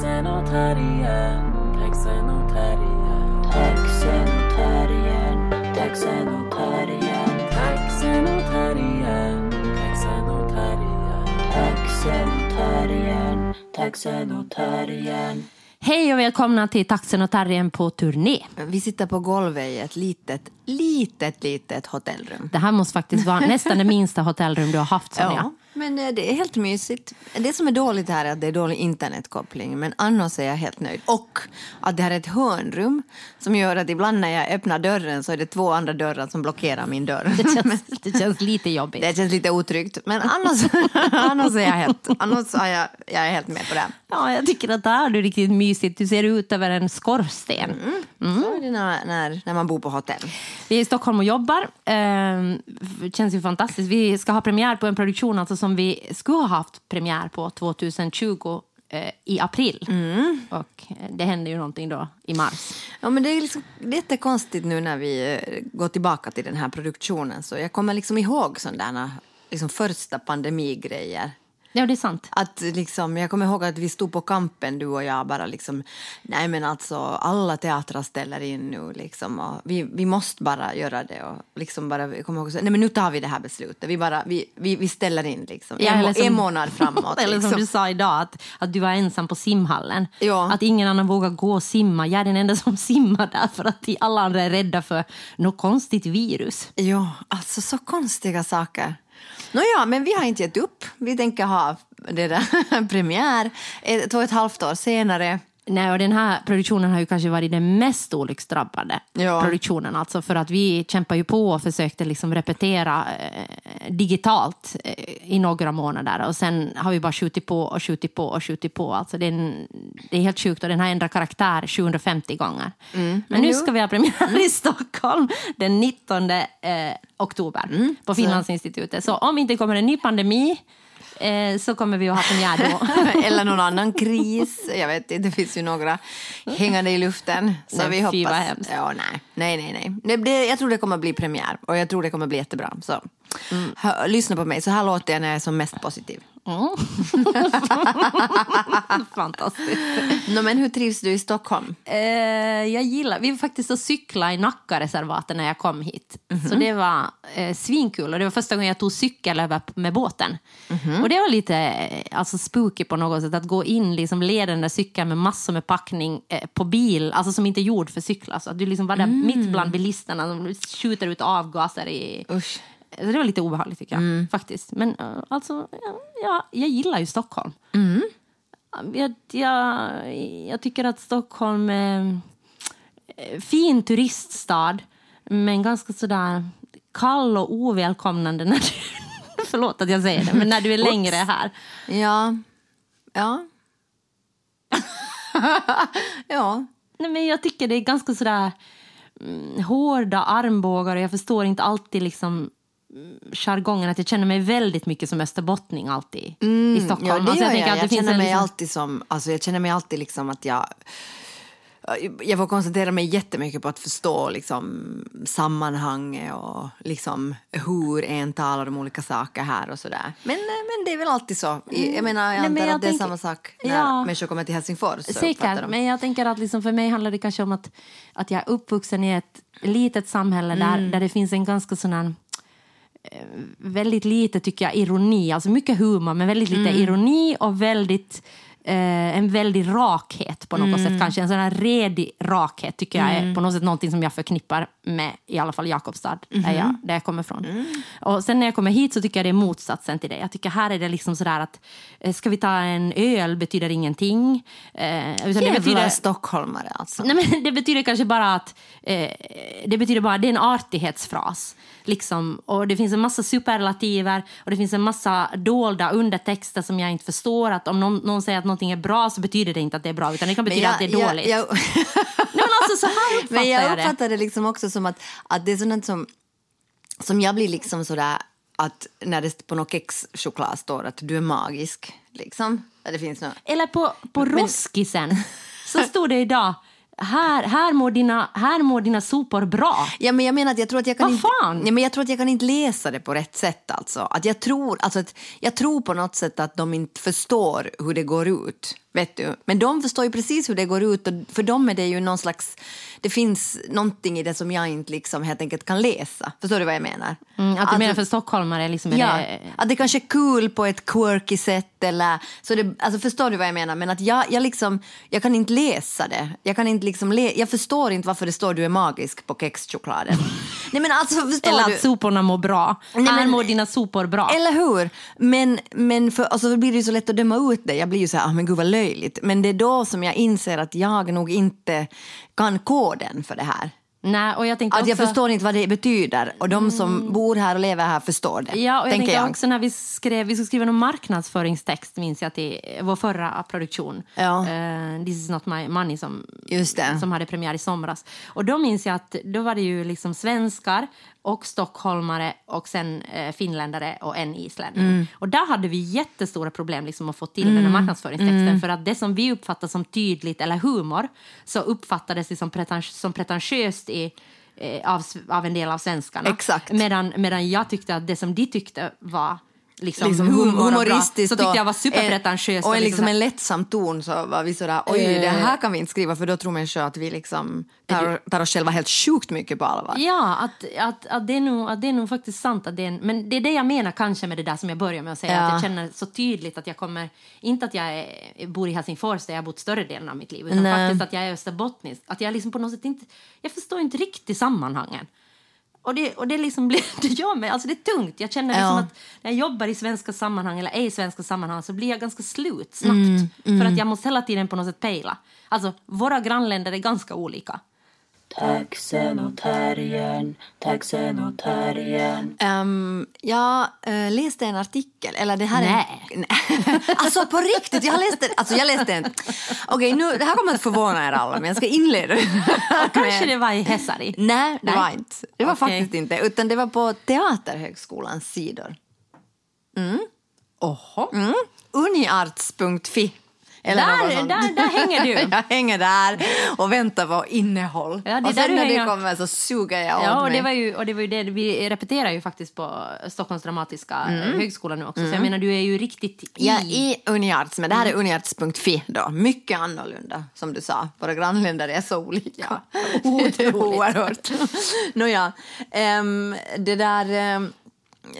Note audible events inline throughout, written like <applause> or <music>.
Taxenotarien, taxenotarien, Taxenotarien, taxenotarien, taxenotarien, taxenotarien. taxenotarien, taxenotarien. Hej och välkomna till Taxen och Terriern på turné. Vi sitter på golvet i ett litet, litet, litet hotellrum. Det här måste faktiskt vara nästan det minsta hotellrum du har haft Sonja. Ja, men eh, det är helt mysigt. Det som är dåligt här är att det är dålig internetkoppling, men annars är jag helt nöjd. Och att det här är ett hörnrum som gör att ibland när jag öppnar dörren så är det två andra dörrar som blockerar min dörr. Det, känns, <laughs> det känns lite jobbigt. Det känns lite otryggt, men annars, <laughs> annars är jag helt, annars är jag, jag är helt med på det. Ja, jag tycker att det här är riktigt mysigt. Du ser ut över en skorsten. Mm. Så är det när, när, när man bor på hotell. Vi är i Stockholm och jobbar. Det känns ju fantastiskt. Vi ska ha premiär på en produktion alltså, som vi skulle ha haft premiär på 2020 eh, i april. Och eh, det händer ju någonting då i mars. Ja, men det är liksom jättekonstigt nu när vi eh, går tillbaka till den här produktionen. Så jag kommer liksom ihåg sådana liksom första pandemigrejer. Ja, det är sant. Att liksom, jag kommer ihåg att vi stod på kampen, du och jag, bara liksom, nej men alltså alla teatrar ställer in nu liksom vi, vi måste bara göra det och liksom bara, jag kommer ihåg, så, nej men nu tar vi det här beslutet, vi bara, vi, vi, vi ställer in liksom, Ja, en, som- en månad framåt. <laughs> Eller som liksom. du sa idag, att, att du var ensam på simhallen. Ja. Att ingen annan vågar gå och simma. Jag är den enda som <laughs> simmar där för att alla andra är rädda för något konstigt virus. Ja, alltså så konstiga saker. Nåja, men vi har inte gett upp. Vi tänker ha det där <laughs> premiär ett, två och ett halvt år senare. Nej, och den här produktionen har ju kanske varit den mest olycksdrabbade Ja. produktionen. Alltså för att vi kämpar ju på och försökte liksom repetera eh, digitalt eh, i några månader. Och sen har vi bara skjutit på och skjutit på och skjutit på. Alltså det, är en, det är helt sjukt och den har ändrat karaktär 750 gånger. Men nu nu- ska vi ha premiär i Stockholm den 19 eh, oktober på Finlandsinstitutet. Så om inte kommer en ny pandemi eh, så kommer vi att ha premiär då. <laughs> Eller någon annan kris. Jag vet inte, det finns ju några hängande i luften. Så Nej, vi hoppas. hemskt. Ja, nej, nej, nej. nej. Det, det, jag tror det kommer bli premiär och jag tror det kommer bli jättebra. Så, hör, lyssna på mig, så här låter jag när jag är som mest positiv. <laughs> Fantastiskt. Nå, men hur trivs du i Stockholm? Eh, jag gillar, vi var faktiskt och cykla i Nackareservatet när jag kom hit. Så det var eh, svinkul och det var första gången jag tog cykel över med båten. Och det var lite eh, alltså spooky på något sätt att gå in liksom ledande cykeln med massor med packning eh, på bil, alltså som inte är gjord för cyklar. Så att du liksom var där mitt bland bilisterna som skjuter ut avgaser i... Usch. Det var lite obehagligt tycker jag, faktiskt. Men eh, alltså, ja, ja, jag gillar ju Stockholm. Jag, jag, jag tycker att Stockholm är en fin turiststad, men ganska sådär kall och ovälkomnande när du... <laughs> Förlåt att jag säger det, men när du är längre här. Ja. Ja. <laughs> ja. Nej, men jag tycker det är ganska sådär mm, hårda armbågar och jag förstår inte alltid liksom mm, jargongen att jag känner mig väldigt mycket som österbottning alltid i Stockholm. Ja, det Alltså, jag. Jag, det finns känner mig liksom- alltid som, alltså jag känner mig alltid liksom att jag jag får koncentrera mig jättemycket på att förstå liksom, sammanhanget och liksom, hur en talar om olika saker här och sådär. Men, eh, men det är väl alltid så. Jag menar, jag Nej, antar jag att det är samma sak när Ja. människor kommer till Helsingfors. Säkert, men jag tänker att liksom för mig handlar det kanske om att, att jag är uppvuxen i ett litet samhälle där, Mm. där det finns en ganska sån här, väldigt lite tycker jag ironi, alltså mycket humor men väldigt lite Mm. ironi och väldigt eh, en väldig rakhet på något Mm. sätt. Kanske en sån här redig rakhet tycker jag är på något sätt någonting som jag förknippar med i alla fall Jakobstad, Mhm. där, jag, där jag kommer ifrån. Mm. Och sen när jag kommer hit så tycker jag det är motsatsen till det. Jag tycker här är det liksom sådär att eh, ska vi ta en öl betyder ingenting. Eh, utan det Jävla betyder, stockholmare alltså. Nej, men <laughs> det betyder kanske bara att eh, det betyder bara, det är en artighetsfras. Liksom. Och det finns en massa superlativer och det finns en massa dolda undertexter som jag inte förstår. Att om någon, någon säger att någonting är bra så betyder det inte att det är bra utan det kan betyda att det är dåligt. Jag, jag, <laughs> Nej, men alltså, <laughs> men jag jag det. uppfattar det liksom också som att, att det är sånt som, som jag blir liksom sådär att när det på något kexchoklad står att du är magisk. Liksom. Det finns något. Eller på, på Roskisen så stod det idag här, här, mår dina, här mår dina sopor bra. Ja, men jag menar att jag tror att jag kan Vad inte... fan? Ja, men jag tror att jag kan inte läsa det på rätt sätt alltså. Att jag tror, alltså att jag tror på något sätt att de inte förstår hur det går ut. Vet du? Men de förstår ju precis hur det går ut och för dem är det ju någon slags... Det finns någonting i det som jag inte liksom helt enkelt kan läsa. Förstår du vad jag menar? Mm, att du Alltså- menar för stockholmare liksom Ja, det... att det kanske är kul på ett quirky sätt. Eller, så det, alltså förstår du vad jag menar? Men att jag, jag, liksom, jag kan inte läsa det. Jag, kan inte liksom le, jag förstår inte varför det står du är magisk på kexchokladen. <laughs> Nej men alltså förstår Eller du? att soporna mår bra. Nej, här men- mår dina sopor bra. Eller hur? Men, men för, alltså, blir det ju så lätt att döma ut det. Jag blir ju så här, ah, men gud vad löjligt. Men det är då som jag inser att jag nog inte kan koden för det här. Nej, och jag tänkte Att jag också... förstår inte vad det betyder. Och de som bor här och lever här förstår det. Ja, och jag tänker jag. också när vi skrev, vi skulle skriva någon marknadsföringstext minns jag till vår förra produktion. Ja. Eh, This is not my money som, som hade premiär i somras. Och då minns jag att då var det ju liksom svenskar och stockholmare och sen eh, finländare och en islänning. Mm. Och där hade vi jättestora problem liksom att få till den här marknadsföringstexten Mm. för att det som vi uppfattar som tydligt eller humor så uppfattades det som, pretens- som pretentiöst i eh, av, av en del av svenskarna. Exakt. Medan, medan jag tyckte att det som de tyckte var liksom, liksom hum- humoristiskt. så tyckte jag var superpretentiöst. Och en, liksom så- en lättsam ton så var vi sådär, oj Eh. det här kan vi inte skriva för då tror människor att vi liksom tar, tar oss själva helt sjukt mycket på allvar. Ja, att, att, att, det är nog, att det är nog faktiskt sant. Att det är en, men det är det jag menar kanske med det där som jag börjar med att säga. Ja. Att jag känner så tydligt att jag kommer, inte att jag är, bor i Helsingfors där jag har bott större delen av mitt liv, utan Nej. faktiskt att jag är österbottnisk. Att jag liksom på något sätt inte, jag förstår inte riktigt sammanhangen. Och det, och det, liksom <laughs> blir, det gör mig, alltså det är tungt. Jag känner liksom Ja. att när jag jobbar i svenska sammanhang eller är i svenska sammanhang så blir jag ganska slut snabbt. Mm, För att jag måste hela tiden på något sätt pejla. Alltså våra grannländer är ganska olika. Taxen och terriern, taxen och terriern. Um, jag eh, läste en artikel, eller det här Nej. är... <laughs> Nej. alltså på riktigt, jag har läst en... Alltså jag läste en... Okej, nu, det här kommer att förvåna er alla, men jag ska inleda. Kanske det var i Hesari. Nej, det Nej. var inte. Det var Okej. faktiskt inte, utan det var på Teaterhögskolans sidor. Oho. Mm. Uniarts.fi. Eller Där- där- där hänger du. <laughs> jag hänger där och väntar på innehåll. Ja, det och sen när det hänger. kommer så suger jag Ja, och mig. det, var ju, och det var ju det, vi repeterar ju faktiskt på Stockholms dramatiska högskola nu också. Så jag menar, du är ju riktigt i... Ja, i Uniarts, men det här är uniarts.fi då. Mycket annorlunda, som du sa. Våra grannländer är så olika. <laughs> det är oerhört. Nåja, um, det där... ehm,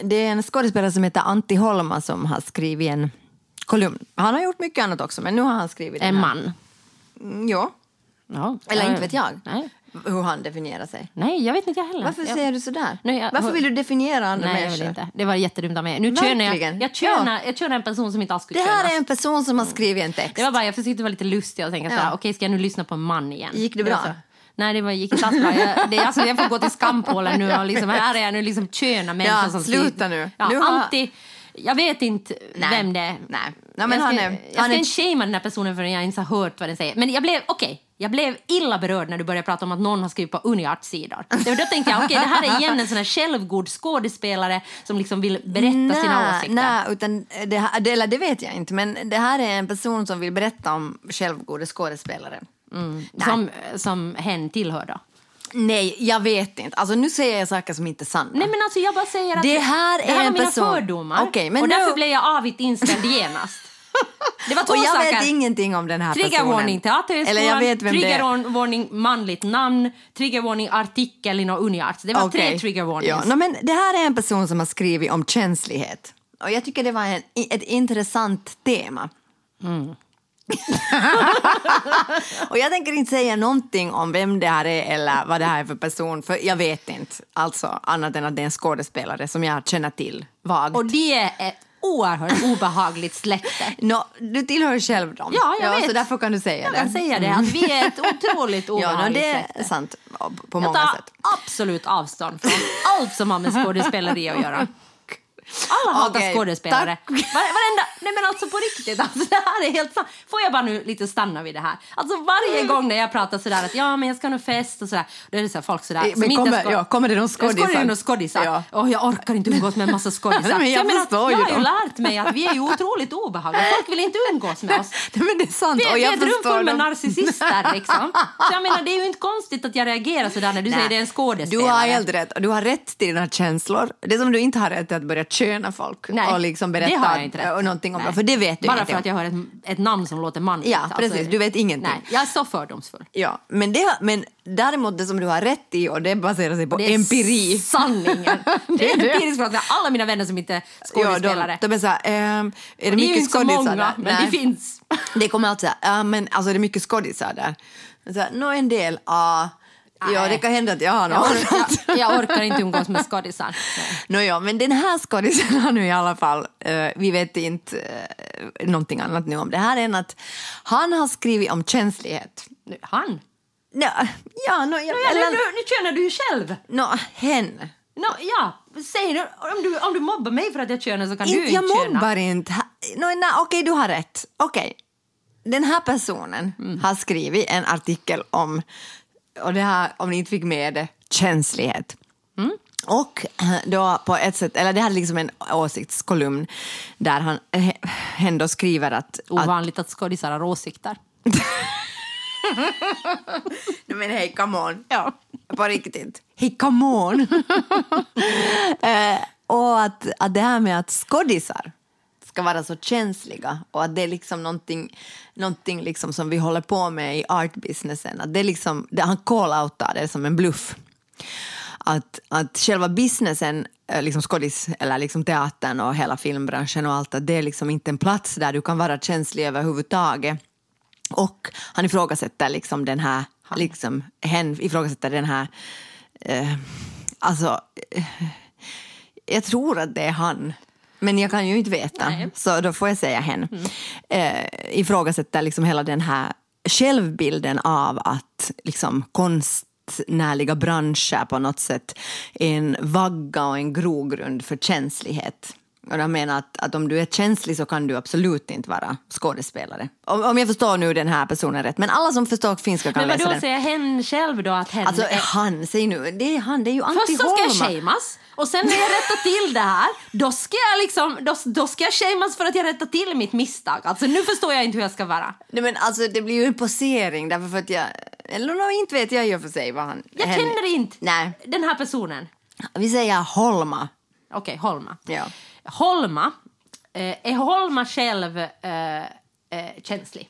det är en skådespelare som heter Antti Holma som har skrivit en kolumn. Han har gjort mycket annat också, men nu har han skrivit En man. Mm, Ja, Ja. eller Ja, inte vet jag Nej. hur han definierar sig. Nej, jag vet inte jag heller. Varför jag... säger du sådär? Nej, jag- Varför vill du definiera andra Nej, jag människor? vill inte. Det var jättedumt av mig. Nu kör jag, jag, kör jag kör en person som inte alls skulle Det här könas. är en person som har skrivit en text. Det var bara, jag försökte vara lite lustig och tänka Ja. såhär, okej ska jag nu lyssna på en man igen? Gick det bra? så- Nej, det var, gick inte alls bra. Jag, det, alltså, jag får gå till skampålen nu och liksom, här är jag nu liksom köna människor Ja, som sluta nu. Ja, Nu har- Antti, jag vet inte Nej. vem det är. Nej. Nej, men jag han ska, är- jag han ska är- inte shamea den här personen förrän jag inte har hört vad den säger. Men jag blev, okej, jag blev illa berörd när du började prata om att någon har skrivit på Uniarts sidor. Det var Då tänkte jag, okej, det här är igen en sån här självgod skådespelare som liksom vill berätta sina åsikter. Nej, utan det, här, eller det vet jag inte. Men det här är en person som vill berätta om självgoda skådespelare. Nej. Som, som hen tillhör då. Nej, jag vet inte. Alltså nu säger jag saker som inte är sanna. Nej men alltså jag bara säger att Det här är var en mina person- fördomar. Okej, men och nu- därför blev jag avigt inställd genast. Det var <laughs> två och jag saker. vet ingenting om den här personen. Triggervarning Teaterhögskolan, det triggervarning manligt namn, triggervarning artikel i Uniarts. Det var tre Okej. trigger warnings. Ja, no, men det här är en person som har skrivit om känslighet. Och jag tycker det var en, ett intressant tema. Mm. <laughs> och jag tänker inte säga någonting om vem det här är eller vad det här är för person, för jag vet inte. Alltså annat än att det är en skådespelare som jag känner till vagt. Och det är ett oerhört obehagligt släkte. <laughs> Nå, du tillhör själv dem. Ja, jag vet. Så därför kan du säga Jag det. kan säga det, att vi är ett <laughs> otroligt Ja, obehagligt no, det är sant på Jag många tar sätt. absolut avstånd från allt som har med skådespeleri att göra. Alla hatar Okej, skådespelare. tack. Var, varenda, nej men alltså på riktigt, alltså, det här är helt sant. Får jag bara nu lite stanna vid det här? Alltså varje gång när jag pratar sådär att ja men jag ska någon fest och sådär, då är det så här, folk sådär Eh, men kommer- ja, kommer det någon Ja, Kommer det skådisar? någon skådisar? Ja. Åh, jag orkar inte umgås med en massa <laughs> skådisar. Nej, men jag Så menar, jag har ju lärt mig att vi är ju otroligt obehagliga. Folk vill inte umgås med oss. <laughs> Nej, men det är sant. Vi och vi jag är ett rum med narcissister <laughs> liksom. Så jag menar, det är ju inte konstigt att jag reagerar sådär när du säger det är en skådespelare. Du har helt rätt. Du har rätt till dina känslor. Det som du inte har rätt är att börja köna folk Nej, och liksom berätta någonting om Nej. dem. För det vet du Bara för att jag har ett, ett namn som låter manligt. Ja, precis. Du vet ingenting. Nej, jag är så fördomsfull. Ja, men, det, men däremot det som du har rätt i och det baserar sig på Det är empiri. sanningen. <laughs> Det är empiriskt för att alla mina vänner som inte är Ja, skådespelare. de, de är så här, ehm, är det, mycket skådisar där? men Nej. det finns. Det kommer alltid så här, ja men alltså är det mycket skådisar där? Så här, Nå en del, ja. Ja, det kan hända att jag har Jag, någon. orkar, jag orkar inte umgås med skådisar. <laughs> Nåja, men den här skådisen har nu i alla fall, eh, vi vet inte uh, någonting annat nu om det här än att han har skrivit om känslighet. Han? Ja, ja, no, ja, Ja, nu, eller, nu, nu könar du ju själv. no, hen. No, ja, säg nu, om du, om du mobbar mig för att jag könar så kan du Inte, jag köna. mobbar inte. No, okej, du har rätt. Okej. Den här personen Mm. har skrivit en artikel om, och det här, om ni inte fick med det, känslighet. Mm. Och eh, då på ett sätt, eller det är liksom en åsiktskolumn där han eh, ändå skriver att, att Ovanligt att skådisar har åsikter. <laughs> Nej, men hej, come on. Ja. På riktigt. Hej, come on. <laughs> eh, och att, att det här med att skådisar ska vara så känsliga och att det är liksom någonting, någonting liksom som vi håller på med i artbusinessen. Att det är liksom, det, han call-outar det som en bluff. Att, att själva businessen, eh, liksom skådis, eller liksom teatern och hela filmbranschen och allt, att det är liksom inte en plats där du kan vara känslig överhuvudtaget. Och han ifrågasätter liksom den här, liksom, hen ifrågasätter den här, eh, alltså, eh, jag tror att det är han. Men jag kan ju inte veta, Nej. så då får jag säga hen. Eh, ifrågasätter liksom hela den här självbilden av att liksom konstnärliga branscher på något sätt är en vagga och en grogrund för känslighet. Och jag menar att, att om du är känslig så kan du absolut inte vara skådespelare. Om, om jag förstår nu den här personen rätt. Men alla som förstår finska kan Men läsa vadå, den. säger hen själv då att hen Alltså är... han, säg nu. Det är han, det är ju Antti Först så ska jag Holma. shameas och sen när jag rättar till det här då ska jag liksom, då, då ska jag shameas för att jag rättar till mitt misstag. Alltså nu förstår jag inte hur jag ska vara. Nej, men alltså det blir ju en posering därför för att jag, eller no, inte vet jag i och för sig vad han... Jag hen- känner inte Nej, den här personen. vi säger Holma. Okej, Holma. Ja. Holma, eh, är Holma själv eh, eh, känslig?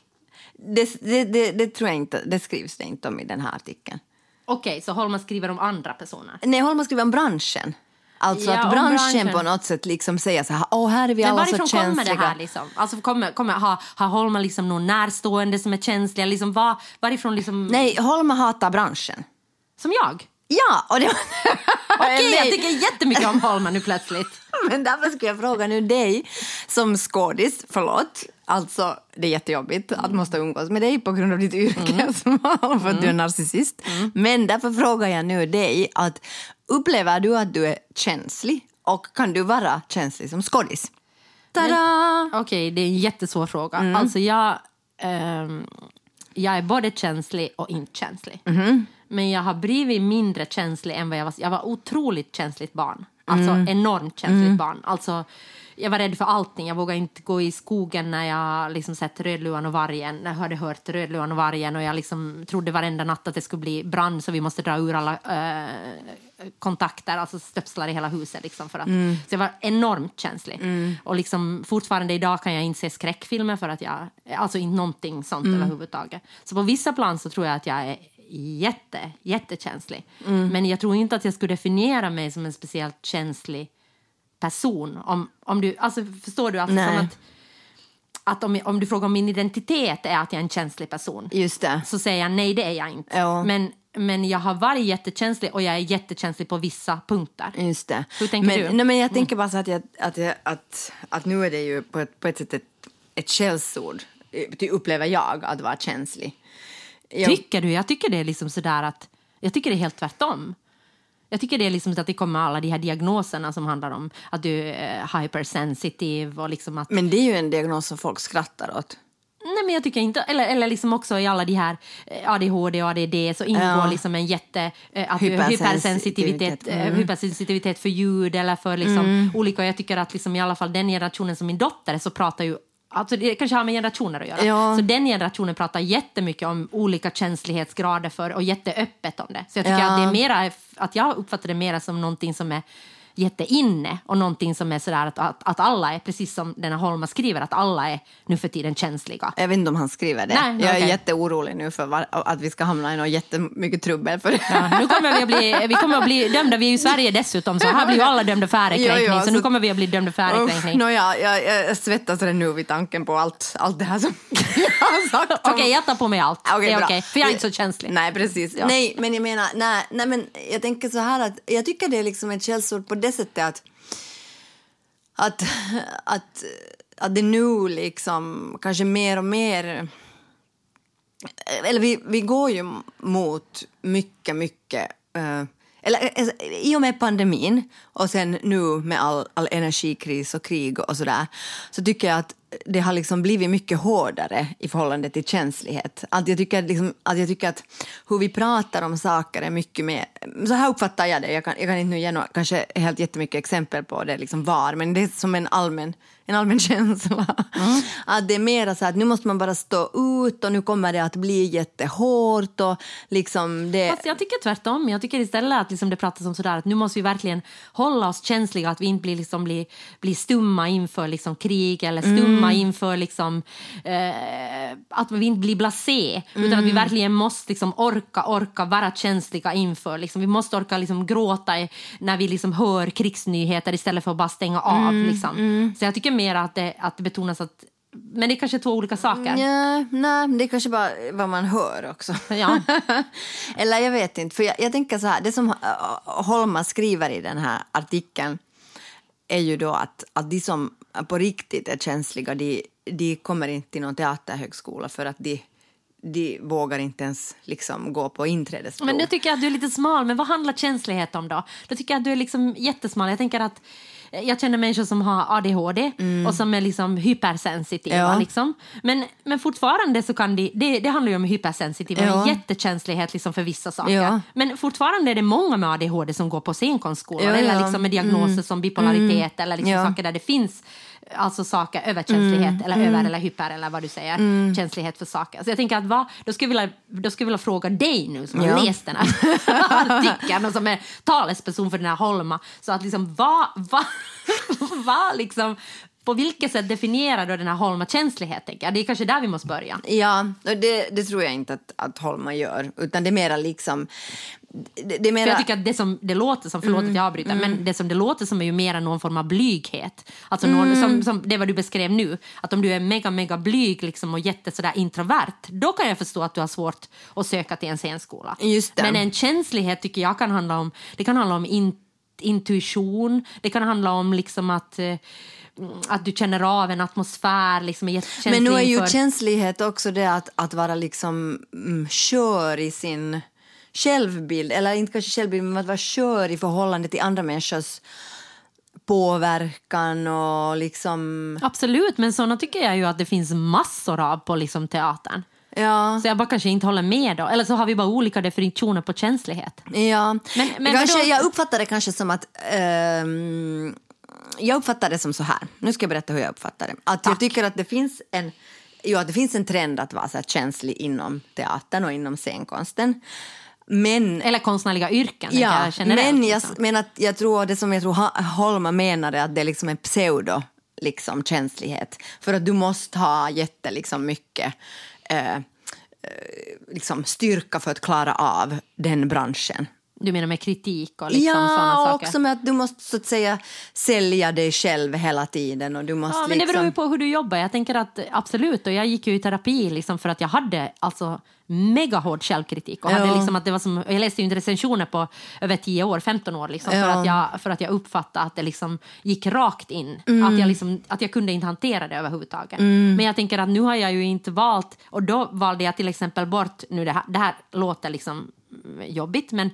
Det, det, det, det tror jag inte, det skrivs det inte om i den här artikeln. Okej, så Holma skriver om andra personer. Nej, Holma skriver om branschen. Alltså Ja, att branschen, branschen. på något sätt liksom säger så här, åh här är vi Men alla så varifrån känsliga. kommer det här? Liksom? Alltså, kommer, kommer, har, har Holma liksom någon närstående som är känsliga? Liksom, var, varifrån liksom... Nej, Holma hatar branschen. Som jag? Ja, och det <laughs> Okej, jag tycker jättemycket om Holma nu plötsligt. <laughs> Men därför skulle jag fråga nu dig som skådis, förlåt, alltså det är jättejobbigt att måste umgås med dig på grund av ditt yrke <laughs> som för att du är narcissist. Men därför frågar jag nu dig att upplever du att du är känslig och kan du vara känslig som skådis? Tada! Okej, det är en jättesvår fråga. Mm. Alltså jag, ehm, jag är både känslig och inte känslig. Mm-hmm. Men jag har blivit mindre känslig än vad jag var. Jag var otroligt känsligt barn. Alltså Mm. enormt känsligt barn. Alltså, jag var rädd för allting. Jag vågade inte gå i skogen när jag liksom sett Rödluvan och vargen. När jag hade hört Rödluvan och vargen och jag liksom trodde varenda natt att det skulle bli brand så vi måste dra ur alla eh, kontakter, alltså stöpslar i hela huset. Liksom, för att, Så jag var enormt känslig. Och liksom, fortfarande idag kan jag inte se skräckfilmer för att jag, alltså inte någonting sånt överhuvudtaget. Så på vissa plan så tror jag att jag är jätte, jättekänslig. Men jag tror inte att jag skulle definiera mig som en speciellt känslig person. Om, om du, alltså, förstår du? Alltså, Nej. som att, att om, om du frågar om min identitet är att jag är en känslig person Just det. så säger jag nej, det är jag inte. Ja. Men, men jag har varit jättekänslig och jag är jättekänslig på vissa punkter. Just det. Hur tänker men, du? Mm. Nej, men jag tänker bara så att, jag, att, jag, att, att nu är det ju på ett, på ett sätt ett, ett källsord, eh, det upplever jag, att vara känslig. Jag, Tycker du? Jag tycker det är liksom sådär att... Jag tycker det är helt tvärtom. Jag tycker det är liksom att det kommer alla de här diagnoserna som handlar om att du är hypersensitive och liksom att... Men det är ju en diagnos som folk skrattar åt. Nej men jag tycker inte, eller, eller liksom också i alla de här eh, ADHD och ADD så ingår Ja. liksom en jätte, eh, att hypersensitivitet, eh, mm. hypersensitivitet för ljud eller för liksom olika, och jag tycker att liksom i alla fall den generationen som min dotter är så pratar ju Alltså det kanske har med generationer att göra. Ja. Så den generationen pratar jättemycket om olika känslighetsgrader för och jätteöppet om det. Så jag tycker Ja. att det är mera, att jag uppfattar det mera som någonting som är jätteinne och någonting som är sådär att, att, att alla är, precis som den här Holma skriver, att alla är nu för tiden känsliga. Jag vet inte om han skriver det. Nej, jag är okej. jätteorolig nu för var, att vi ska hamna i något jättemycket trubbel. För det. Ja, nu kommer vi, att bli, vi kommer att bli dömda, vi är ju i Sverige dessutom, så här blir ju alla dömda för ärekränkning, Ja, ja, så nu så- kommer vi att bli dömda för ärekränkning. nåja, jag, jag svettas redan nu vid tanken på allt, allt det här som <laughs> jag har sagt. om- Okej, jag tar på mig allt. Okej, det är okej, för jag är inte så känslig. Nej, precis. Ja. Nej, men jag menar, nej, nej, men jag tänker så här att jag tycker det är liksom ett källsord på det sättet att att, att, att det nu liksom kanske mer och mer eller vi, vi går ju mot mycket, mycket eh, eller eh, i och med pandemin och sen nu med all, all energikris och krig och sådär så tycker jag att det har liksom blivit mycket hårdare i förhållande till känslighet. Att jag, tycker liksom, att jag tycker att hur vi pratar om saker är mycket mer... Så här uppfattar jag det. Jag kan, jag kan inte nu ge några, kanske helt jättemycket exempel på det, liksom var, men det är som en allmän, en allmän <laughs> känsla. Att det är mer så att nu måste man bara stå ut och nu kommer det att bli jättehårt och liksom det... Fast jag tycker tvärtom. Jag tycker istället att liksom det pratas om sådär att nu måste vi verkligen hålla oss känsliga, att vi inte blir, liksom, blir, blir stumma inför liksom krig eller stumma inför liksom, eh, att vi inte blir blasé, utan att vi verkligen måste liksom orka, orka vara känsliga inför. Liksom, vi måste orka liksom gråta när vi liksom hör krigsnyheter istället för att bara stänga av. Liksom. Så jag tycker mer att det, att det betonas att men det är kanske två olika saker. Ja, nej, det är kanske bara vad man hör också. <laughs> Ja. <laughs> Eller jag vet inte, för jag, jag tänker så här, det som äh, Holma skriver i den här artikeln är ju då att, att de som på riktigt är känsliga, de, de kommer inte till någon teaterhögskola för att de, de vågar inte ens liksom gå på inträdesprov. Men då tycker jag att du är lite smal. Men vad handlar känslighet om då? Då tycker jag att du är liksom jättesmal. Jag tänker att jag känner människor som har ADHD och som är liksom hypersensitiva. Mm. Ja. Liksom. Men, men fortfarande så kan de, det, det handlar ju om hypersensitiva, Ja. en jättekänslighet liksom för vissa saker. Ja. Men fortfarande är det många med ADHD som går på scenkonstskolan eller. Mm. liksom med diagnoser som bipolaritet eller liksom saker där det finns alltså saker, överkänslighet Mm. eller över eller hyper eller vad du säger, känslighet för saker. Så jag tänker att vad, då skulle jag vilja, då skulle jag vilja fråga dig nu som Ja. har läst den här <laughs> artikeln och som är talesperson för den här Holma. Så att liksom vad, vad, <laughs> vad liksom, på vilket sätt definierar du den här Holma känslighet? Tänker jag? Det är kanske där vi måste börja. Ja, det, det tror jag inte att, att Holma gör, utan det är mera liksom... Det, det mera... Jag tycker att det som det låter som, förlåt att jag avbryter, men det som det låter som är ju mer någon form av blyghet. Alltså någon, som, som det vad du beskrev nu, att om du är mega, mega blyg liksom och jätte sådär introvert, då kan jag förstå att du har svårt att söka till en scenskola. Men en känslighet tycker jag kan handla om, det kan handla om in, intuition, det kan handla om liksom att eh, att du känner av en atmosfär, liksom är Men nu är ju inför- känslighet också det att, att vara liksom mm, kör i sin självbild, eller inte kanske självbild, men att vara kör i förhållande till andra människors påverkan och liksom... Absolut, men sådana tycker jag ju att det finns massor av på liksom teatern. Ja, Så jag bara kanske inte håller med då. Eller så har vi bara olika definitioner på känslighet. ja. Men- men kanske, vadå? jag uppfattar det kanske som att... ehm, jag uppfattar det som så här, nu ska jag berätta hur jag uppfattar det. Att jag tycker att det finns en... Jo, det finns en trend att vara så känslig inom teatern och inom scenkonsten. Men Eller konstnärliga yrken. Ja, jag, generellt, men jag, liksom. men att jag tror det som jag tror Holma menar är att det är liksom en pseudo liksom, känslighet. För att du måste ha jätte liksom, mycket eh, eh, liksom, styrka för att klara av den branschen. Du menar med kritik och liksom ja, sådana och saker? också med att du måste så att säga sälja dig själv hela tiden. Och du måste Ja, men det liksom... beror ju på hur du jobbar. Jag tänker att absolut, och jag gick ju i terapi liksom för att jag hade alltså mega hård självkritik. Och hade Ja. liksom att det var som, jag läste ju inte recensioner på över 10 år, 15 år, liksom, för, Ja. att jag, för att jag uppfattade att det liksom gick rakt in. Mm. Att, jag liksom, att jag kunde inte hantera det överhuvudtaget. Men jag tänker att nu har jag ju inte valt, och då valde jag till exempel bort, nu det här, det här låter liksom jobbigt. Men,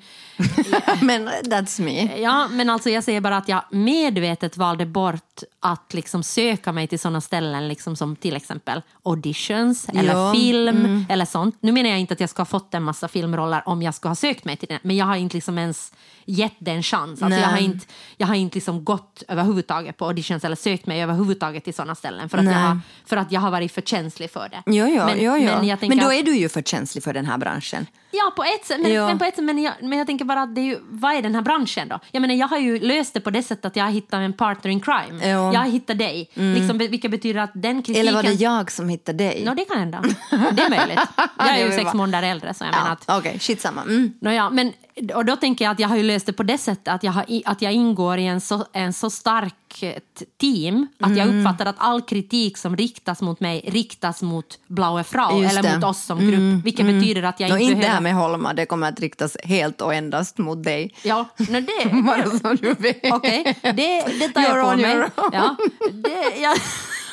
<laughs> Men that's me. ja, men alltså jag säger bara att jag medvetet valde bort att liksom söka mig till sådana ställen liksom som till exempel auditions eller Ja, film eller sånt. Nu menar jag inte att jag ska ha fått en massa filmroller om jag ska ha sökt mig till det, men jag har inte liksom ens gett det en chans. Alltså jag har inte, jag har inte liksom gått överhuvudtaget på auditions eller sökt mig överhuvudtaget till sådana ställen för att, jag har, för att jag har varit för känslig för det. Jo, jo, men, jo, jo. Men, Men, då är du ju för känslig för den här branschen. Ja, på ett sätt. Men, Ja. men, på ett sätt, men, jag, men jag tänker bara att det är ju, vad är den här branschen då? Jag menar, jag har ju löst det på det sättet att jag har hittat en partner in crime. Ja. Jag hittat dig. Liksom, be- vilket betyder att den kritiken... Eller var det jag som hittade dig? Nå, det kan hända. Det är möjligt. <laughs> Jag är ju sex månader äldre, så jag menar ja, att... Okej, okay, skitsamma. Mm. Nåja, men, och då tänker jag att jag har ju löst det på det sättet att jag, har, att jag ingår i en så, en så stark eh, team att jag Mm. uppfattar att all kritik som riktas mot mig riktas mot Blaue Frau Just eller det. Mm, mot oss som grupp. Vilket betyder att jag Nå, inte inte det behöver... här med Holma, det kommer att riktas helt och endast mot dig. Ja, no, det... <laughs> Bara så du vet. Okej, det, det tar You're jag på mig. Ja, det, ja.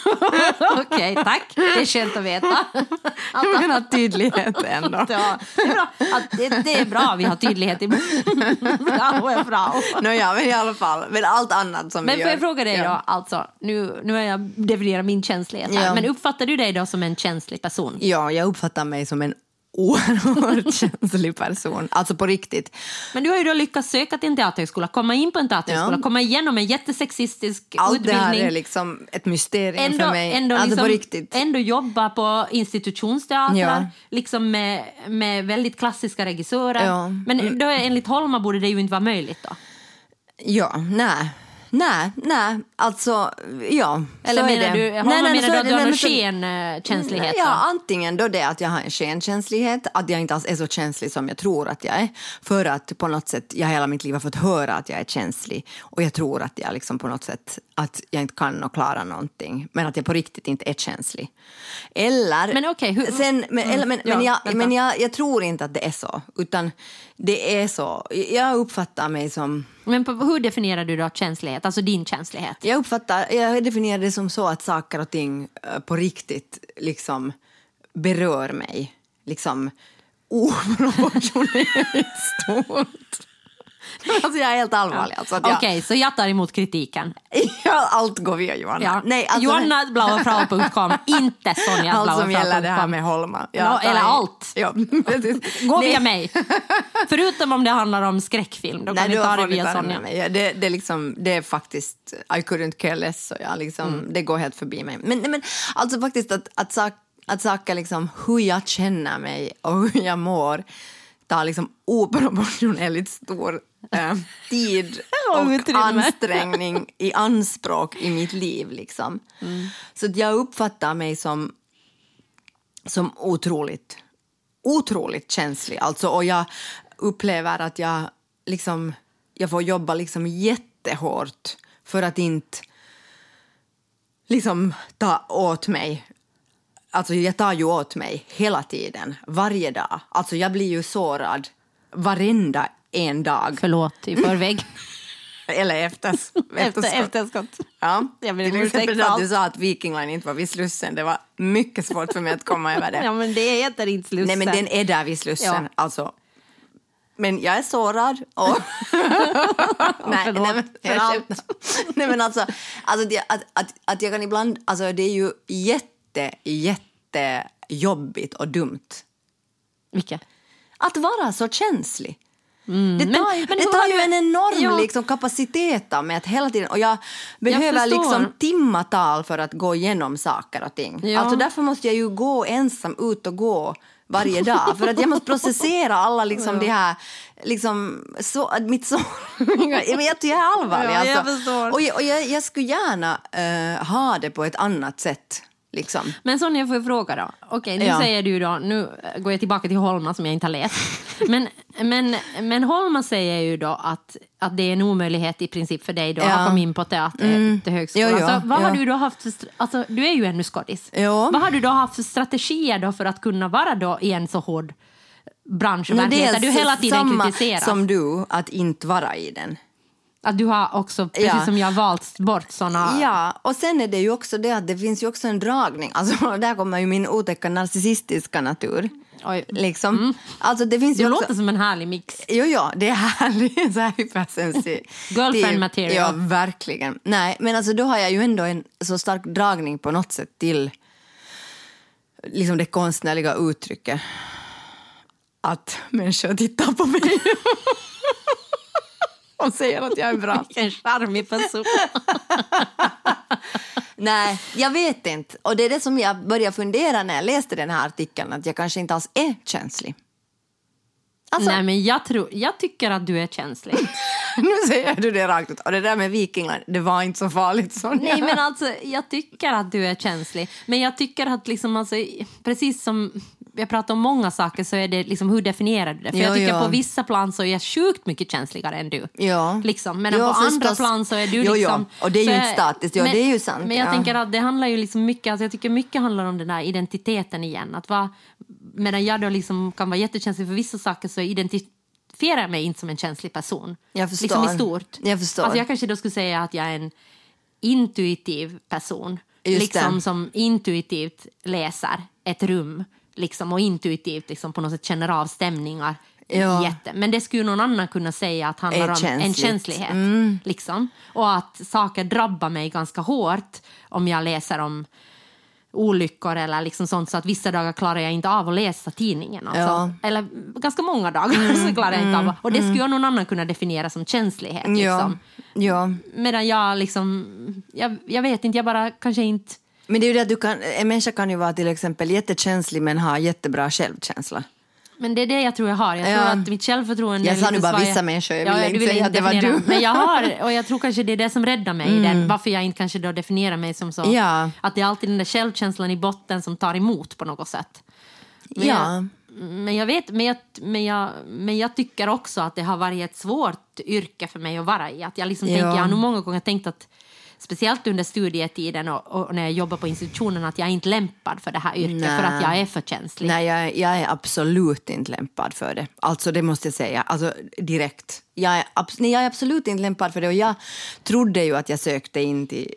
<laughs> Okej, tack. Det är skönt att veta. <laughs> Jag menar tydlighet ändå. Ja, det, är bra. Att det, är bra vi har tydlighet i Frau <laughs> är Frau. Nåja, men i alla fall. Men allt annat som Men vi får gör. jag fråga dig då, Ja. alltså, nu, nu har jag definierat min känslighet här, Ja. men uppfattar du dig då som en känslig person? Ja, jag uppfattar mig som en oerhört <laughs> känslig person. Alltså på riktigt. Men du har ju då lyckats söka till en teaterhögskola, komma in på en teaterhögskola, Ja. komma igenom en jättesexistisk Allt det utbildning. här är liksom ett mysterium ändå, för mig. ändå, alltså liksom, på riktigt. ändå jobba på institutionsteatrar, Ja. liksom med, med väldigt klassiska regissörer. Ja. Men då, är- enligt Holma borde det ju inte vara möjligt då. Ja, nej. Nej, nej, alltså ja. Eller så menar du, Holma Nej, nej, menar du att du har någon skenkänslighet? Ja, antingen då det att jag har en skenkänslighet, att jag inte alls är så känslig som jag tror att jag är. För att på något sätt, jag hela mitt liv har fått höra att jag är känslig. Och jag tror att jag liksom på något sätt, att jag inte kan och klara någonting. Men att jag på riktigt inte är känslig. Eller, Men okej, sen, men, eller, men, ja, men, jag, vänta. men jag, jag tror inte att det är så. Utan det är så. Jag uppfattar mig som Men på, hur definierar du då känslighet, alltså din känslighet? jag uppfattar, jag definierar det som så att saker och ting eh, på riktigt liksom berör mig. Liksom oproportionerligt stort. <laughs> Alltså jag är helt allvarlig. Alltså jag, Okej, så jag tar emot kritiken. <laughs> allt går via Johanna. Ja. Nej, alltså, Johannablauefrau.com, <laughs> inte allt som gäller det här med Holma. Ja, eller nej. allt. Ja. Gå Nej. via mig. Förutom om det handlar om skräckfilm, då kan vi då ta det ni via Sonja. Ja, Det, det, är liksom, det är faktiskt, I couldn't care less. Så jag liksom, Mm. Det går helt förbi mig. Men, nej, men alltså faktiskt att, att, sak, att saker, liksom, hur jag känner mig och hur jag mår tar liksom oproportionerligt stor eh, tid <laughs> Och ansträngning i anspråk i mitt liv. Liksom. Mm. Så jag uppfattar mig som, som otroligt otroligt känslig. Alltså, och jag upplever att jag, liksom, jag får jobba liksom jättehårt för att inte liksom, ta åt mig. Alltså, jag tar ju åt mig hela tiden, varje dag. Alltså, jag blir ju sårad varenda en dag. Förlåt i förväg. <laughs> Eller efter, efterskott. efterskott. Ja. Jag ber Till exempel allt. du sa att Viking Line inte var vid Slussen. Det var mycket svårt för mig att komma över det. <laughs> Ja, men det heter inte Slussen. Nej, men den är där vid Slussen. Ja. Alltså. Men jag är sårad. Och... <laughs> nej, Förlåt nej, men, jag nej, men alltså, alltså det, att, att, att jag kan ibland... Alltså, det är ju jätte, jättejobbigt och dumt Vilka? att vara så känslig. Det Mm. men- tar, ju, men det tar ju en enorm Ja. liksom, kapacitet av mig att hela tiden... Och jag behöver förstår. liksom timmatal för att gå igenom saker och ting. Ja. Alltså, därför måste jag ju gå ensam ut och gå varje dag. För att jag måste processera alla liksom, <laughs> de här... Liksom, så, mitt så, <laughs> jag jag är allvarlig. Ja, jag alltså. förstår. Och, jag, och jag, jag skulle gärna eh, ha det på ett annat sätt. Liksom. Men Sonja, får jag fråga då? Okej, nu Ja. säger du då, nu går jag tillbaka till Holma som jag inte har läst. Men, men, men Holma säger ju då att, att det är en omöjlighet i princip för dig då Ja. att komma in på teater, till högskolan. Jo, jo, så vad har ja. du då haft för, alltså du är ju ännu skådis. Vad har du då haft för strategier då för att kunna vara då i en så hård bransch och verklighet där du hela tiden samma kritiseras? som du, att inte vara i den. Att du har också, precis Ja. som jag, valt bort såna... Ja, och sen är det ju också det att det finns ju också en dragning. Alltså, <laughs> där kommer ju min otäcka narcissistiska natur. Oj. Liksom. Alltså, det finns Du ju också... låter som en härlig mix. Jo, ja, det är härligt. <laughs> Så här hypersensitiv. <laughs> Girlfriend material. Ja, verkligen. Nej, men alltså då har jag ju ändå en så stark dragning på något sätt till liksom det konstnärliga uttrycket. Att människor tittar på mig och säger att jag är bra. <laughs> Vilken charmig person. <laughs> Nej, jag vet inte. Och det är det som jag började fundera när jag läste den här artikeln, att jag kanske inte alls är känslig. Alltså, Nej, men jag, tror, jag tycker att du är känslig. <laughs> nu säger du det rakt ut. Och det där med vikingar, det var inte så farligt Sonja. Nej, men alltså, jag tycker att du är känslig. Men jag tycker att, liksom, alltså, precis som jag pratar om många saker, så är det liksom, hur definierar du det? För Ja, jag tycker ja. på vissa plan så är jag sjukt mycket känsligare än du. Ja. Liksom. Men Ja, på andra förstås. plan så är du Jo, jo. liksom... Och det är ju inte statiskt. Ja, men, det är ju sant. Men jag Ja. tänker att det handlar ju liksom mycket, alltså jag tycker mycket handlar om den där identiteten igen. Att vara, medan jag då liksom kan vara jättekänslig för vissa saker så identifierar jag mig inte som en känslig person. Jag förstår. Liksom i stort. Jag förstår. Alltså jag kanske då skulle säga att jag är en intuitiv person. Just liksom det. som intuitivt läser ett rum. Liksom, och intuitivt liksom, på något sätt känner av stämningar. Ja. Jätte. Men det skulle någon annan kunna säga att handlar om en känsligt. Mm. känslighet. Liksom. Och att saker drabbar mig ganska hårt om jag läser om olyckor eller liksom sånt så att vissa dagar klarar jag inte av att läsa tidningen. Alltså. Ja. Mm, Eller ganska många dagar <laughs> så klarar jag inte av. Och det skulle ju någon annan kunna definiera som känslighet. Ja. Liksom. ja. Medan jag liksom, jag, jag vet inte, jag bara kanske inte... Men det är ju det att du kan, en människa kan ju vara till exempel jättekänslig men ha jättebra självkänsla. Men det är det jag tror jag har. Jag tror Ja. att mitt självförtroende Jag sa nu bara svajigt. vissa människor, jag Ja, ville ja, inte vill säga att det var du. Mm. Men jag har, och jag tror kanske det är det som räddar mig i den. Varför jag inte kanske då definierar mig som så. Ja. Att det är alltid den där självkänslan i botten som tar emot på något sätt. Men Ja. Jag, men jag vet, men jag, men, jag, men jag tycker också att det har varit ett svårt yrke för mig att vara i. Att jag liksom Ja. tänker, jag har nog många gånger tänkt att speciellt under studietiden och, och när jag jobbar på institutionen att jag är inte lämpad för det här yrket Nej. för att jag är för känslig. Nej, jag, jag är absolut inte lämpad för det. Alltså det måste jag säga, alltså direkt. Jag är, nej, jag är absolut inte lämpad för det och jag trodde ju att jag sökte in till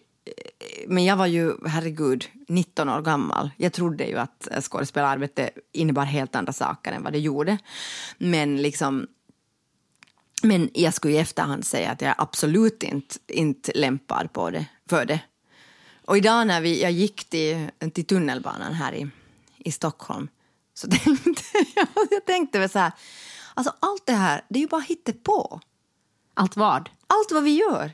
men jag var ju, herregud, 19 år gammal. Jag trodde ju att skådespelararbete innebar helt andra saker än vad det gjorde. Men liksom... Men jag skulle i efterhand säga att jag absolut inte, inte lämpad på det, för det. Och idag när vi, jag gick till, till tunnelbanan här i, i Stockholm så <laughs> tänkte jag, jag tänkte väl så här, alltså allt det här, det är ju bara på. Allt vad? Allt vad vi gör,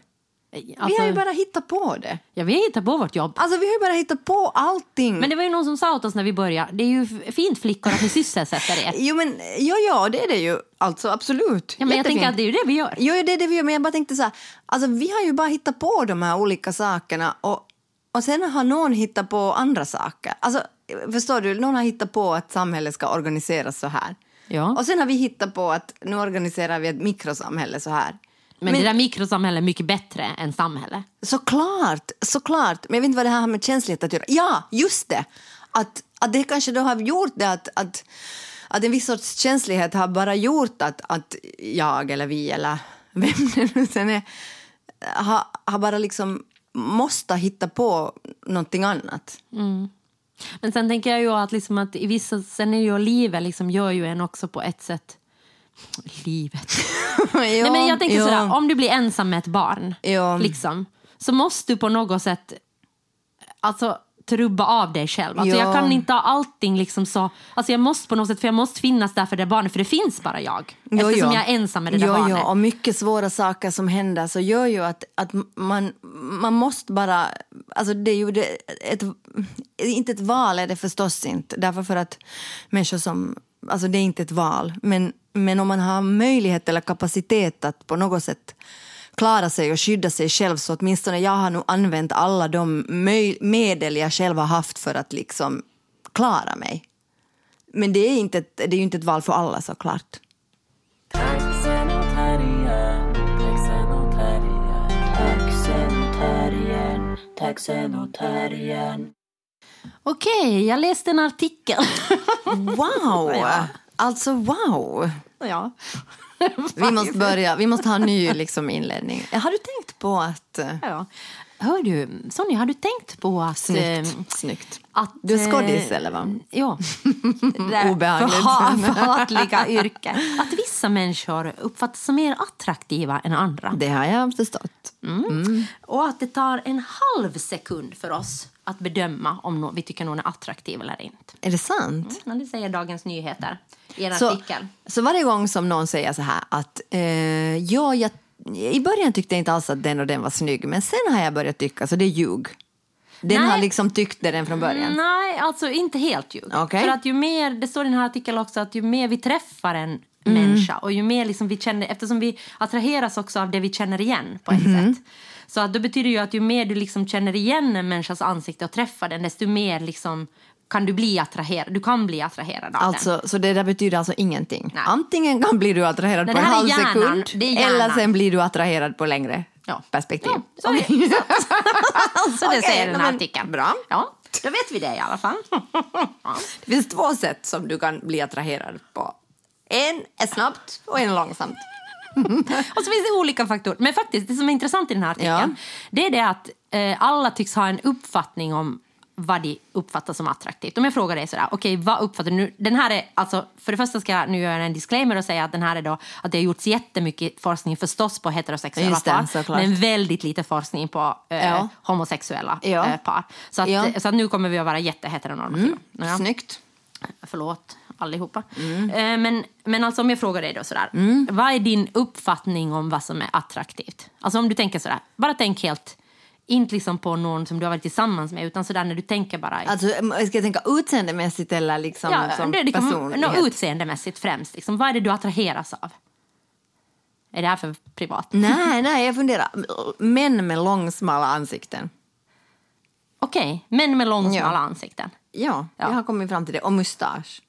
vi Alltså, har ju bara hittat på det. Ja, vi har hittat på vårt jobb. Alltså vi har ju bara hittat på allting. Men det var ju någon som sa åt oss när vi började, det är ju fint flickor att ni sysselsätter er. <laughs> Jo men, ja ja det är det ju, alltså absolut. Ja, men jag tänker att det är ju det vi gör. Jo, det är det vi gör, men jag bara tänkte så här, alltså vi har ju bara hittat på de här olika sakerna och, och sen har någon hittat på andra saker. Alltså, förstår du, någon har hittat på att samhället ska organiseras så här. Ja. Och sen har vi hittat på att nu organiserar vi ett mikrosamhälle så här. Men, det där mikrosamhället är mycket bättre än samhälle. Såklart, såklart. Men jag vet inte vad det här har med känslighet att göra. Ja, just det! Att, att det kanske då har gjort det att, att, att en viss sorts känslighet har bara gjort att, att jag eller vi eller <laughs> vem det nu sen är har, har bara liksom måste hitta på någonting annat. Men sen tänker jag ju att, liksom att i vissa, är ju livet liksom gör ju en också på ett sätt. Livet. <laughs> Nej, men jag tänker ja. sådär, om du blir ensam med ett barn, Ja. liksom, så måste du på något sätt alltså, trubba av dig själv. Alltså, Ja. Jag kan inte ha allting liksom så... Alltså, jag måste på något sätt, för jag måste finnas där för det barnet, för det finns bara jag. Jo, eftersom jag är ensam med det jo, barnet. Och mycket svåra saker som händer så gör ju att, att man, man måste bara... Alltså det är ju det, ett, inte ett val är det förstås inte, därför för att människor som... Alltså det är inte ett val, men, men om man har möjlighet eller kapacitet att på något sätt klara sig och skydda sig själv så åtminstone jag har nog använt alla de medel jag själv har haft för att liksom klara mig. Men det är, inte ett, det är ju inte ett val för alla såklart. Okej, jag läste en artikel. Wow! <laughs> Ja. Alltså wow! ja. <laughs> Vi måste börja, vi måste ha en ny liksom, inledning. Har du tänkt på att... eh, Ja. Hör du, Sonja, har du tänkt på att... Snyggt. eh, snyggt. att Du är skådis, eh, eller vad? Ja. <laughs> Obehagligt. förha- <laughs> Förhatliga yrke. Att vissa människor uppfattas som mer attraktiva än andra. Det har jag förstått. Och att det tar en halv sekund för oss att bedöma om vi tycker någon är attraktiv eller inte. Är det sant? Men det säger Dagens Nyheter i en Så, artikel. så varje gång som någon säger så här att eh, ja, jag, i början tyckte jag inte alls att den och den var snygg men sen har jag börjat tycka så det är ljug. Den Nej. har liksom tyckt det den från början. Nej, alltså inte helt ljug. Okej. För att ju mer, det står i den här artikeln också att ju mer vi träffar en Mm. människa och ju mer liksom vi känner, eftersom vi attraheras också av det vi känner igen på ett Mhm. sätt. Så att då betyder ju att ju mer du liksom känner igen en människas ansikte och träffar den, desto mer liksom kan du bli attraherad. Du kan bli attraherad av den. Alltså, så det där betyder alltså ingenting. Nej. Antingen kan bli du attraherad på en halv hjärnan. sekund eller sen blir du attraherad på längre Ja. perspektiv. Ja, så, är det. <laughs> så det Okej, säger den här artikeln. bra. Ja, då vet vi det i alla fall. <laughs> ja. Det finns två sätt som du kan bli attraherad på. En är snabbt och en långsamt. <laughs> Och så finns det olika faktorer. Men faktiskt, det som är intressant i den här artikeln, Ja. det är det att eh, alla tycks ha en uppfattning om vad de uppfattar som attraktivt. Om jag frågar dig sådär, okej vad uppfattar du nu? Den här är, alltså, för det första ska jag nu göra en disclaimer och säga att den här är då, att det har gjorts jättemycket forskning förstås på heterosexuella Just det, par, såklart. men väldigt lite forskning på eh, Ja. homosexuella Ja. eh, par. Så att. Mm. så att nu kommer vi att vara jätteheteronormativa. Ja. Snyggt. Förlåt allihopa. Mm. Eh, Men, men alltså om jag frågar dig då sådär. Vad är din uppfattning om vad som är attraktivt? Alltså om du tänker sådär, bara tänk helt, inte liksom på någon som du har varit tillsammans med, utan sådär när du tänker bara... Alltså, ska jag tänka utseendemässigt eller liksom ja, som det, det kan, personlighet? no, utseendemässigt främst. Liksom. Vad är det du attraheras av? Är det här för privat? <laughs> Nej, nej, jag funderar. Män med långsmala ansikten. Okej, män med långsmala Ja. ansikten. Ja, Ja. jag har kommit fram till det. Och mustasch.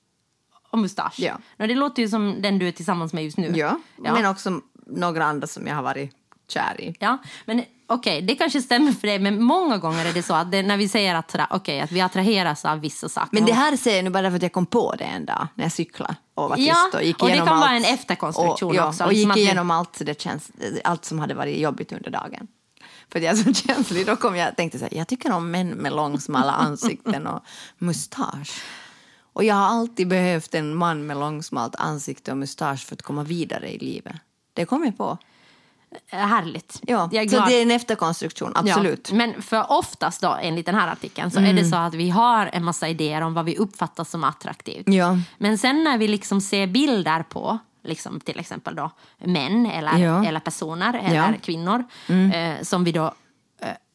Och mustasch. Ja. No, det låter ju som den du är tillsammans med just nu. Ja. Ja. men också några andra som jag har varit kär i. Ja, men okej, det kanske stämmer för dig, men många gånger är det så att det, när vi säger att, okej, att vi attraheras av vissa saker. Men det här säger jag nu bara för att jag kom på det en dag när jag cyklade och var tyst Ja, och gick och det igenom kan allt. vara en efterkonstruktion och, ja, också, Och liksom gick igenom allt, så det känns, allt som hade varit jobbigt under dagen. För jag är så <laughs> känslig. Då kom jag tänkte så här, jag tycker om män med långsmala ansikten och mustasch. Och jag har alltid behövt en man med långsmalt ansikte och mustasch för att komma vidare i livet. Det kom jag på. Härligt. Ja, Jag är så det är en efterkonstruktion, absolut. Ja, men för oftast då, enligt den här artikeln, så är det så att vi har en massa idéer om vad vi uppfattar som attraktivt. Ja. Men sen när vi liksom ser bilder på liksom till exempel då män eller, Ja. eller personer eller kvinnor eh, som, vi då, eh,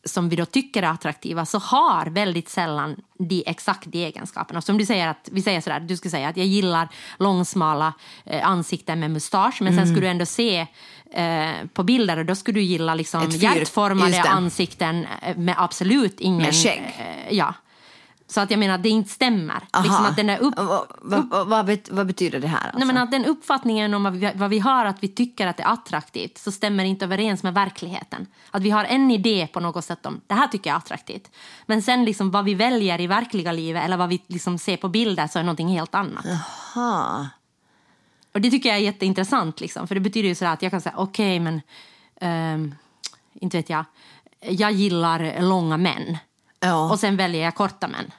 som vi då tycker är attraktiva så har väldigt sällan de exakt de egenskaperna. Som du säger att, vi säger sådär, du skulle säga att jag gillar långsmala eh, ansikten med mustasch men sen skulle du ändå se eh, på bilder och då skulle du gilla liksom hjärtformade ansikten eh, med absolut ingen... Med skägg. Eh, ja. Så att jag menar att det inte stämmer. Liksom att den där upp, vad, vad, bet- vad betyder det här? Alltså? Nej, men att den uppfattningen om vad vi, vad vi har, att vi tycker att det är attraktivt, så stämmer inte överens med verkligheten. Att vi har en idé på något sätt om det här tycker jag är attraktivt. Men sen liksom vad vi väljer i verkliga livet eller vad vi liksom ser på bilder så är någonting helt annat. Aha. Och det tycker jag är jätteintressant. Liksom, för det betyder ju sådär att jag kan säga okej men, ehm, inte vet jag, jag gillar långa män. Ja. Och sen väljer jag korta män.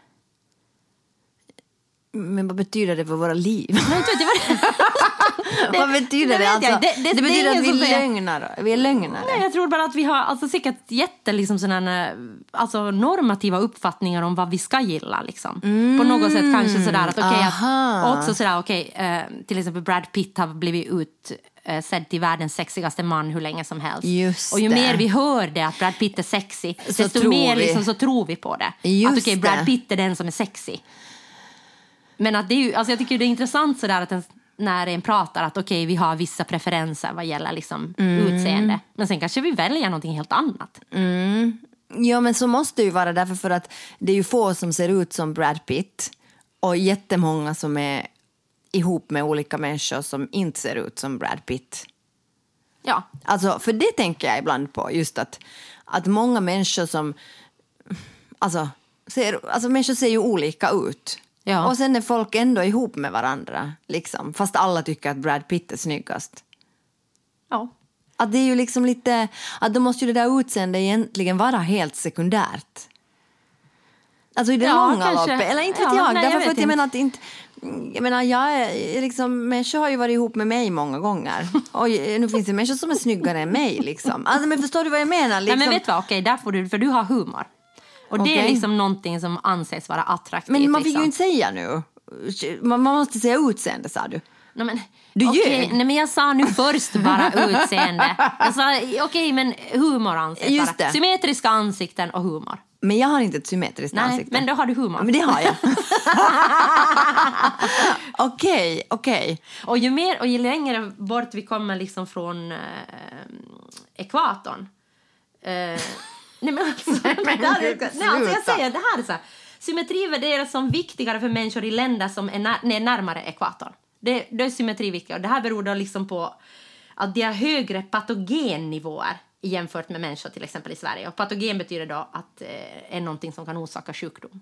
Men vad betyder det för våra liv? Men inte vad <laughs> det, vad betyder det Alltså, det, Det- det- är betyder att vi är säger- lögnare. Vi är lögnare. Nej, jag tror bara att vi har alltså, säkert jätte liksom, sådana, alltså, normativa uppfattningar om vad vi ska gilla. Liksom. På något sätt kanske sådär att, okej, att också sådär, okej, eh, till exempel Brad Pitt har blivit ut eh, sedd till världens sexigaste man hur länge som helst. Just och ju det. mer vi hör det, att Brad Pitt är sexy, Så desto mer vi. liksom, så tror vi på det. Just att okej, Brad det. Pitt är den som är sexy. Men att det är ju, alltså jag tycker det är intressant sådär att en, när en pratar att okej, vi har vissa preferenser vad gäller liksom Mm. utseende. Men sen kanske vi väljer någonting helt annat. Ja, men så måste det ju vara därför för att det är ju få som ser ut som Brad Pitt och jättemånga som är ihop med olika människor som inte ser ut som Brad Pitt. Ja, Alltså, för det tänker jag ibland på, just att, att många människor som... Alltså, ser, alltså människor ser ju olika ut. Ja. Och sen är folk ändå ihop med varandra, liksom, fast alla tycker att Brad Pitt är snyggast. Ja. Att det är ju liksom lite, att då måste ju det där utseendet egentligen vara helt sekundärt. Alltså i det Ja, långa kanske. loppet. Eller inte Ja, jag. nej, därför jag vet att jag menar att inte... Jag menar, jag är liksom, människor har ju varit ihop med mig många gånger. Och nu finns det människor som är snyggare än mig. Liksom. Alltså, men förstår du vad jag menar? Liksom, Nej, men vet du vad, okej, där får du, för du har humor. Och det är Okej. liksom någonting som anses vara attraktivt. men man fick liksom. ju inte säga nu. Man, man måste säga utseende, sa du. Nej, men, Du ljög. Nej, men jag sa nu först bara <laughs> utseende. Jag sa okej, men humor anses Just vara. det. Symmetriska ansikten och humor. Men jag har inte ett symmetriskt Nej, ansikte. men då har du humor. Men det har jag. <laughs> Okej, okej. Och ju mer och ju längre bort vi kommer liksom från eh, ekvatorn. Eh, <laughs> nej men alltså, men det här är- nej, alltså jag säger det här är så här. Symmetri värderas som viktigare för människor i länder som är, när, är närmare ekvatorn. Det, då är symmetri viktigare. Det här beror då liksom på att de har högre patogennivåer jämfört med människor till exempel i Sverige. Och patogen betyder då att eh, är någonting som kan orsaka sjukdom.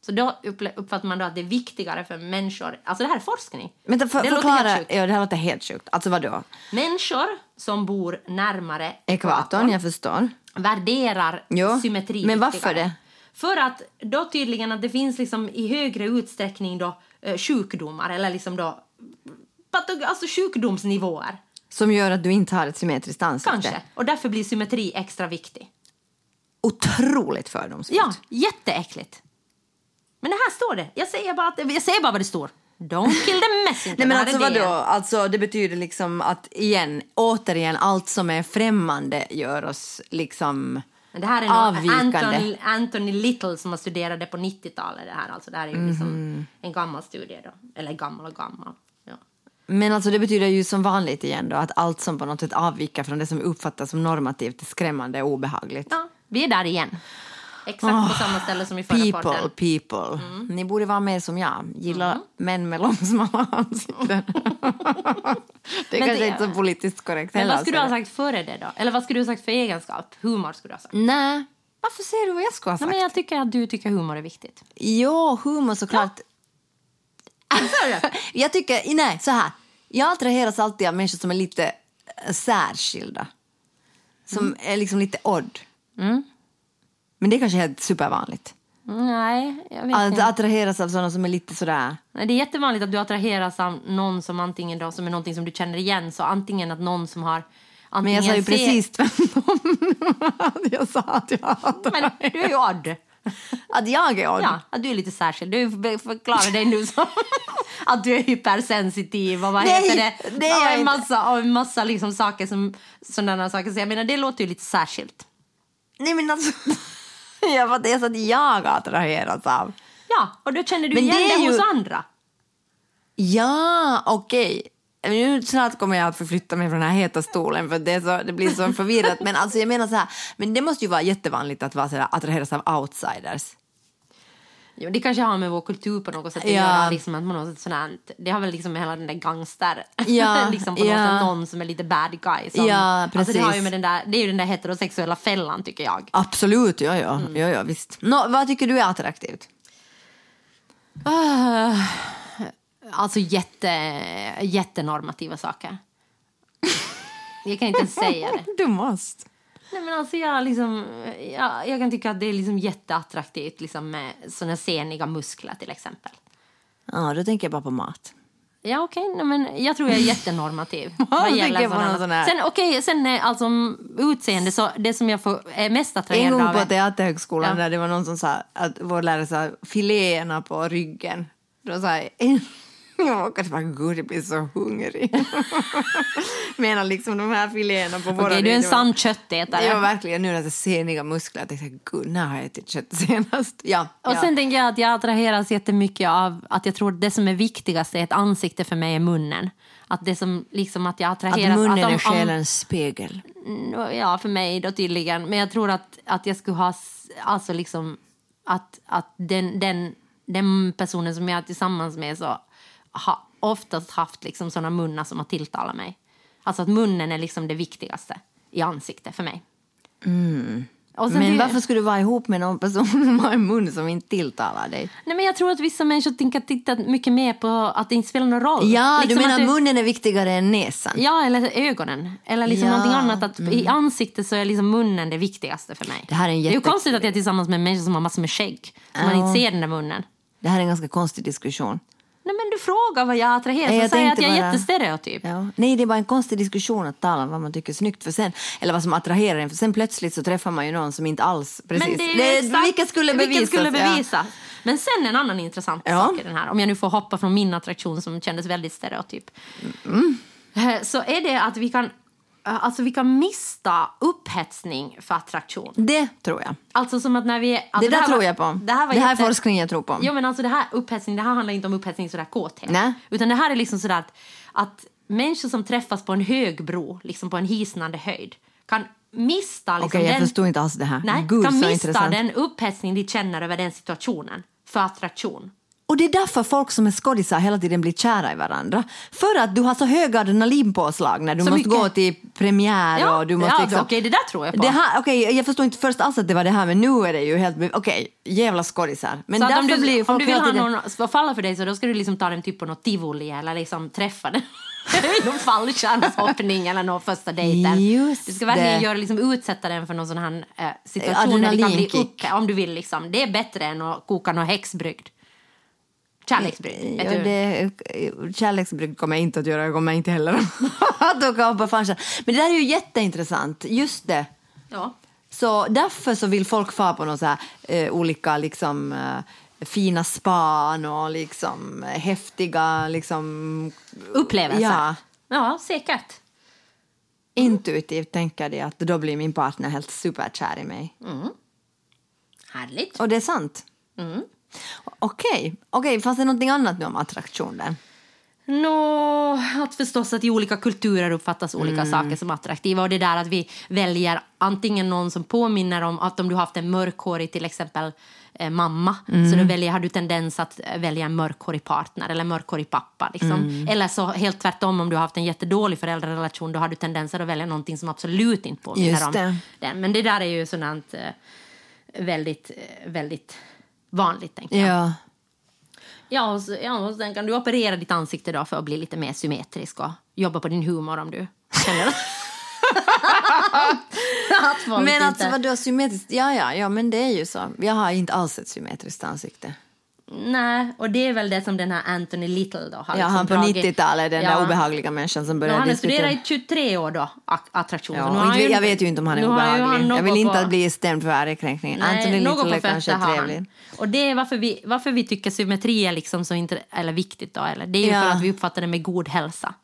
Så då uppfattar man då att det är viktigare för människor, alltså det här är forskning. Vänta, för, det låter helt förklara. sjukt. Ja, det här låter helt sjukt. Alltså vadå? Människor som bor närmare Ekvatorn, jag förstår. värderar Jo, symmetri men varför viktigare. det? För att då tydligen att det finns liksom i högre utsträckning då eh, sjukdomar eller liksom då patog- alltså sjukdomsnivåer Som gör att du inte har ett symmetriskt ansikte. kanske. Och därför blir symmetri extra viktig. Otroligt fördomsfullt. Ja, jätteäckligt. Men det här står det. Jag säger bara, att, jag säger bara vad det står. Don't kill the messenger. Nej men alltså vadå? Alltså det betyder liksom att igen, återigen, allt som är främmande gör oss liksom Men det här är avvikande. Anthony, Anthony Little som har studerat det på 90-talet. Det här, alltså, det här är ju liksom Mhm. en gammal studie då. Eller gammal och gammal. Ja. Men alltså det betyder ju som vanligt igen då att allt som på något sätt avviker från det som uppfattas som normativt är skrämmande och obehagligt. ja, vi är där igen. Exakt på samma ställe som i förra People, parten. people. Ni borde vara mer som jag. Gilla män med långsmala ansikten. <laughs> <laughs> det är kanske det- inte så politiskt korrekt Men vad skulle du ha sagt före det då? Eller vad skulle du ha sagt för egenskap? Humor skulle du ha sagt. Nej, varför säger du vad jag skulle ha Nej, sagt? men jag tycker att du tycker humor är viktigt. Jo, humor såklart. <laughs> jag tycker, nej så här. Jag attraheras alltid av människor som är lite eh, särskilda. Som är liksom lite odd. Men det är kanske helt supervanligt. Nej, jag vet Att inte. attraheras av sådana som är lite sådär... Nej, Det är jättevanligt att du attraheras av någon som antingen då, som är någonting som du känner igen. Så antingen att någon som har... Men Antingen jag sa ju ser- precis <laughs> tvärtom. jag sa att jag Men du är ju odd. Att jag är odd. Ja, att du är lite särskild. Du förklarar dig nu som <laughs> att du är hypersensitiv och vad Nej, heter det? det är och jag en massa, och en massa liksom saker som sådana saker. Så jag menar, det låter ju lite särskilt. Nej men alltså... <laughs> jag var det så att jag attraheras av. Ja, och då känner du Men igen det det, är ju- hos andra. Ja, okej. Nu snart kommer jag att förflytta mig från den här heta stolen för det, så, det blir så förvirrat. Men alltså jag menar så här, men det måste ju vara jättevanligt att vara så här, attraheras av outsiders. Jo, det kanske har med vår kultur på något sätt att Ja. göra. Liksom, att man har här, det har väl liksom med hela den där gangster... Ja, <laughs> liksom på något ja. sätt någon som är lite bad guy. Som, Ja, Alltså det, har ju precis. med den där, det är ju den där heterosexuella fällan, tycker jag. Absolut, ja, ja, ja, ja visst. Nå, vad tycker du är attraktivt? Uh, alltså jätte, jättenormativa saker. Jag kan inte ens säga det. <laughs> Du måste. Nej, men alltså jag, liksom, jag, jag kan tycka att det är liksom jätteattraktivt liksom med såna seniga muskler till exempel. Ja, då tänker jag bara på mat. Ja, okej. men jag tror jag är jättenormativ. <laughs> Vad gäller på sådana- sån Sen, är alltså mm, utseende, så det som jag får, är mest En attraherad gång av... på är- Teaterhögskolan Ja. där det var någon som sa att vår lärare sa filéerna på ryggen. Då sa jag, <laughs> jag åkade bara gud jag blir så hungrig. <laughs> Menar liksom de här filéerna på våra Okej, du är en sann köttätare. Var verkligen nu när jag ser seniga muskler. Jag tänkte, gud, när har jag ätit kött senast? Ja, Och ja. sen tänker jag att jag attraheras jättemycket av att jag tror att det som är viktigast är ett ansikte för mig är munnen. Att det som liksom att jag att attraheras... munnen om- är om- själens spegel. Ja, för mig då tydligen. Men jag tror att, att jag skulle ha... Alltså liksom... Att, att den, den, den personen som jag är tillsammans med så har oftast haft liksom såna munnar som har tilltalat mig. Alltså att munnen är liksom det viktigaste i ansiktet för mig. Sen Men det- varför skulle du vara ihop med någon person som har en mun som inte tilltalar dig? Nej, men jag tror att vissa människor tänker titta mycket mer på att det inte spelar någon roll. Ja, Liksom du menar att munnen är viktigare än näsan? Ja, eller ögonen. Eller liksom Ja, annat. Att I ansiktet så är liksom munnen det viktigaste för mig. Det här är en det är ju jätte- konstigt att jag är tillsammans med en människa som har massor med skägg. Så man Ja. inte ser den där munnen. Det här är en ganska konstig diskussion. Nej, men du frågar vad jag attraherar. Nej, Så jag säger att jag är bara- jättestereotyp. Ja. Nej, det är bara en konstig diskussion att tala om vad man tycker är snyggt. För sen, eller vad som attraherar en. För sen plötsligt så träffar man ju någon som inte alls... Precis. Men det är exakt- vilket skulle bevisas. Vilket skulle ja. bevisas. Men sen en annan intressant Ja. sak i den här, om jag nu får hoppa från min attraktion som kändes väldigt stereotyp. Mm. Eh, Så är det att vi kan, alltså vi kan mista upphetsning för attraktion. Det tror jag. Alltså som att när vi... Alltså det där här tror var- jag på. Det här, var det här är jätte- forskning jag tror på. Jo men alltså det här upphetsning, det här handlar inte om upphetsning sådär kåthet. Nej. Utan det här är liksom sådär att, att människor som träffas på en hög bro, liksom på en hisnande höjd, kan mista liksom Okej, jag den... förstår inte alls det här. Nej, Gud, kan mista intressant. den upphetsning de känner över den situationen för attraktion. Och det är därför folk som är skådisar hela tiden blir kära i varandra. För att du har så höga adrenalinpåslag när du Så måste mycket. gå till premiär och du måste ja, liksom... okej, det där tror jag på. Det här, okej, jag förstår inte först alls att det var det här men nu är det ju helt... Okej, jävla skådisar. Men så om du, blir om du vill ha någon att falla för dig så då ska du liksom ta dem typ på något tivoli eller liksom träffa den. <laughs> någon fallskärmshoppning eller någon första dejten. Just du ska verkligen göra, liksom, utsätta den för någon sån här eh, situation där det kan bli upp, om du vill. Liksom. Det är bättre än att koka någon häxbrygd. Kärleksbrygd. Ja, det, kärleksbrygd kommer jag inte att göra, jag kommer inte heller att <laughs> åka på fallskärm. Men det där är ju jätteintressant, just det. Ja. Så därför så vill folk få på några så här, eh, olika liksom, eh, fina span och liksom eh, häftiga liksom, Upplevelser. Ja. ja, säkert. intuitivt tänker de att då blir min partner helt superkär i mig. Härligt. Och det är sant. Mm. Okej, okej, fanns det någonting annat nu om attraktion där? Nå, att förstås att i olika kulturer uppfattas olika Mm. saker som attraktiva. Och det där att vi väljer antingen någon som påminner om att om du har haft en mörkhårig till exempel eh, mamma Mm. så då väljer, har du tendens att välja en mörkhårig partner eller mörkhårig pappa. Liksom. Mm. Eller så helt tvärtom om du har haft en jättedålig föräldrarelation då har du tendenser att välja någonting som absolut inte påminner om den. Men det där är ju sådant eh, väldigt, eh, väldigt vanligt tänker jag. Ja. Ja och, så, ja, och sen kan du operera ditt ansikte då för att bli lite mer symmetrisk och jobba på din humor om du känner <laughs> att Men alltså vad du har symmetriskt, ja, ja, ja men det är ju så. Jag har inte alls ett symmetriskt ansikte. Nej, och det är väl det som den här Anthony Little då har Ja, liksom han på dragit- 90-talet, den Ja. där obehagliga människan som Ja, började han har studerat i 23 år då, attraktion. Ja, han jag vet ju inte om han är obehaglig. han jag vill inte på- att bli stämd för ärekränkning. Anthony Little är kanske han. trevlig. Och det är varför vi, varför vi tycker symmetri är liksom så inte, eller viktigt då, eller det är ju Ja. för att vi uppfattar det med god hälsa.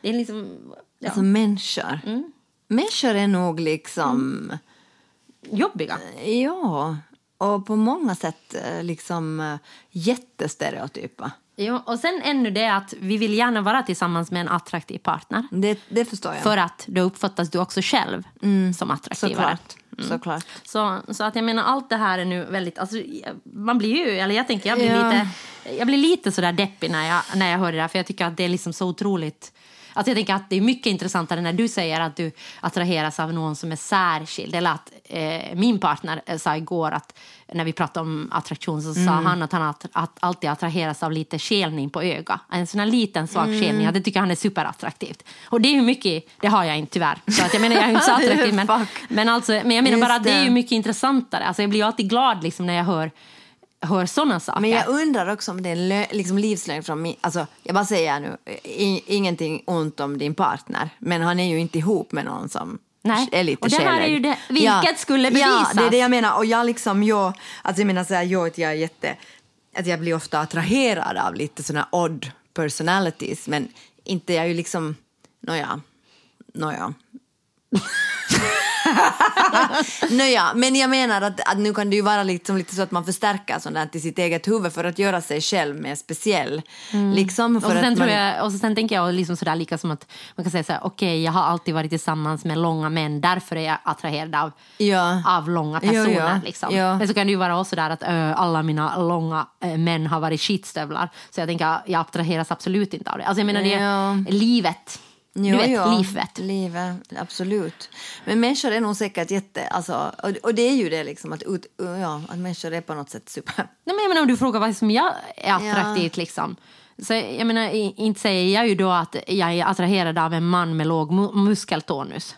Det är liksom... Ja, Alltså människor. Mm. Människor är nog liksom, jobbiga. ja, och på många sätt eh, liksom eh, jättestereotypa. Ja, och sen ännu det att vi vill gärna vara tillsammans med en attraktiv partner. Det, det förstår jag. För att då uppfattas du också själv som attraktivare. Såklart. Såklart. Så, så att jag menar allt det här är nu väldigt, alltså, man blir ju, eller jag tänker jag blir Ja. lite, jag blir lite sådär deppig när jag, när jag hör det där för jag tycker att det är liksom så otroligt Alltså jag tänker att det är mycket intressantare när du säger att du attraheras av någon som är särskild. Eller att eh, min partner eh, sa igår att när vi pratade om attraktion så sa han att han att, att alltid attraheras av lite skelning på öga. En sån här liten svag skelning. Det tycker han är superattraktivt. Och det är ju mycket, det har jag inte tyvärr. Så att jag menar jag är inte så <laughs> attraktiv. men, men, alltså, men jag menar Just bara att det är ju mycket intressantare. Alltså jag blir alltid glad liksom när jag hör, hör sådana saker. Men jag undrar också om det är liksom livslögn från min... Alltså, jag bara säger nu, ingenting ont om din partner, men han är ju inte ihop med någon som Nej, är lite och det här är ju det- vilket skulle Ja, bevisas. det är det jag menar. Och jag liksom, jag, alltså jag menar så här, jag, jag är jätte... Att jag blir ofta attraherad av lite såna odd personalities, men inte jag är ju liksom... Nåja, nåja. <laughs> <laughs> Nåja, men jag menar att, att nu kan det ju vara liksom lite så att man förstärker sånt där till sitt eget huvud för att göra sig själv mer speciell. Liksom för Och sen att man, jag, och sen tänker jag liksom sådär lika som att man kan säga så här, okej jag har alltid varit tillsammans med långa män, därför är jag attraherad av, Ja. av långa personer. ja. Liksom. Ja. Men så kan det ju vara också där att ö, alla mina långa ö, män har varit skitstövlar. Så jag tänker jag attraheras absolut inte av det. Alltså jag menar det är livet. Du vet, livet. Livet, absolut. Men människor är nog säkert jätte... Alltså, och, och det är ju det liksom, att, ut, ja, att människor är på något sätt super... Nej, men jag menar, om du frågar vad som jag är attraktivt liksom. Så jag menar, inte säger jag ju då att jag är attraherad av en man med låg mu- muskeltonus.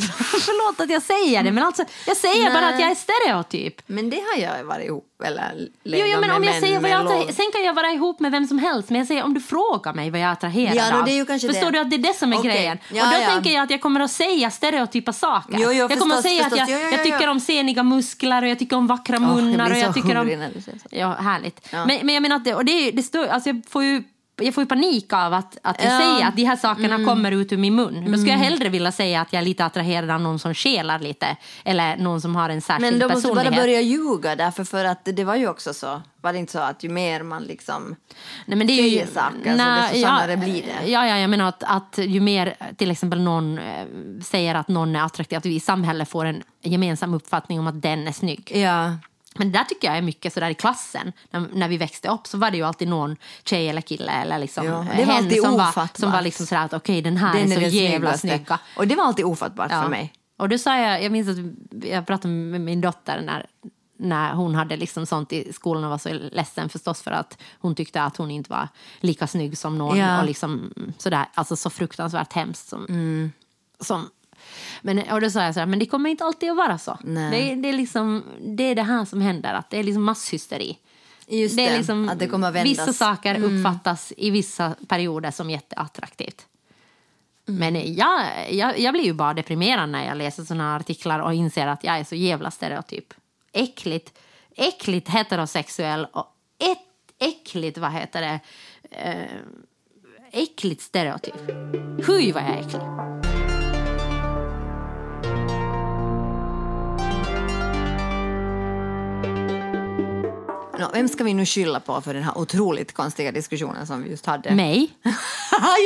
<laughs> Förlåt att jag säger det, men alltså, jag säger bara Nej. att jag är stereotyp. Men det har jag varit ihop eller Jo, jo, men om jag säger vad jag attraher- låg- Sen kan jag vara ihop med vem som helst, men jag säger om du frågar mig vad jag är attraherad Ja, då, av. det är ju kanske Förstår det. du att det är det som är Okej. grejen? Ja, och då ja. tänker jag att jag kommer att säga stereotypa saker. Jo, jo, jag kommer att säga förstås. att jag, Jo, jag tycker om seniga muskler och jag tycker om vackra jag munnar. blir och jag tycker om... Ja, härligt. Men, men jag menar att det, och det, det står, alltså jag får ju jag får ju panik av att, att jag Ja. Mm. säger att de här sakerna kommer ut ur min mun. Då skulle jag hellre vilja säga att jag är lite attraherad av någon som skelar lite. Eller någon som har en särskild Men då måste du personlighet. bara börja ljuga därför för att det var ju också så. Var det inte så att ju mer man liksom... Nej, men det är ju, saker, så desto sannare blir det. Ja, ja, jag menar att, att ju mer till exempel någon eh, säger att någon är attraktiv, att vi i samhället får en gemensam uppfattning om att den är snygg. Ja. Men det där tycker jag är mycket sådär i klassen. När, när vi växte upp så var det ju alltid någon tjej eller kille eller liksom Ja, eh, det var hen som, var, som var liksom sådär att okej den här Den är så jävla snygga. Och det var alltid ofattbart för mig. Och då sa jag, jag minns att jag pratade med min dotter när, när hon hade liksom sånt i skolan och var så ledsen förstås för att hon tyckte att hon inte var lika snygg som någon. Ja. Och liksom sådär, alltså så fruktansvärt hemskt som... Mm. som men, och då sa jag så här, men det kommer inte alltid att vara så. Det, är- det, är liksom, det är det här som händer, att det är liksom masshysteri. Just det är det, liksom, att det kommer att vändas. Mm. Vissa saker uppfattas i vissa perioder som jätteattraktivt. Men jag, jag, jag blir ju bara deprimerad när jag läser såna artiklar och inser att jag är så jävla stereotyp. Äckligt, äckligt heterosexuell och ett, äckligt, vad heter det, eh, äckligt stereotyp. Hui vad jag är äcklig. Vem ska vi nu skylla på för den här otroligt konstiga diskussionen som vi just hade? Mig? <laughs>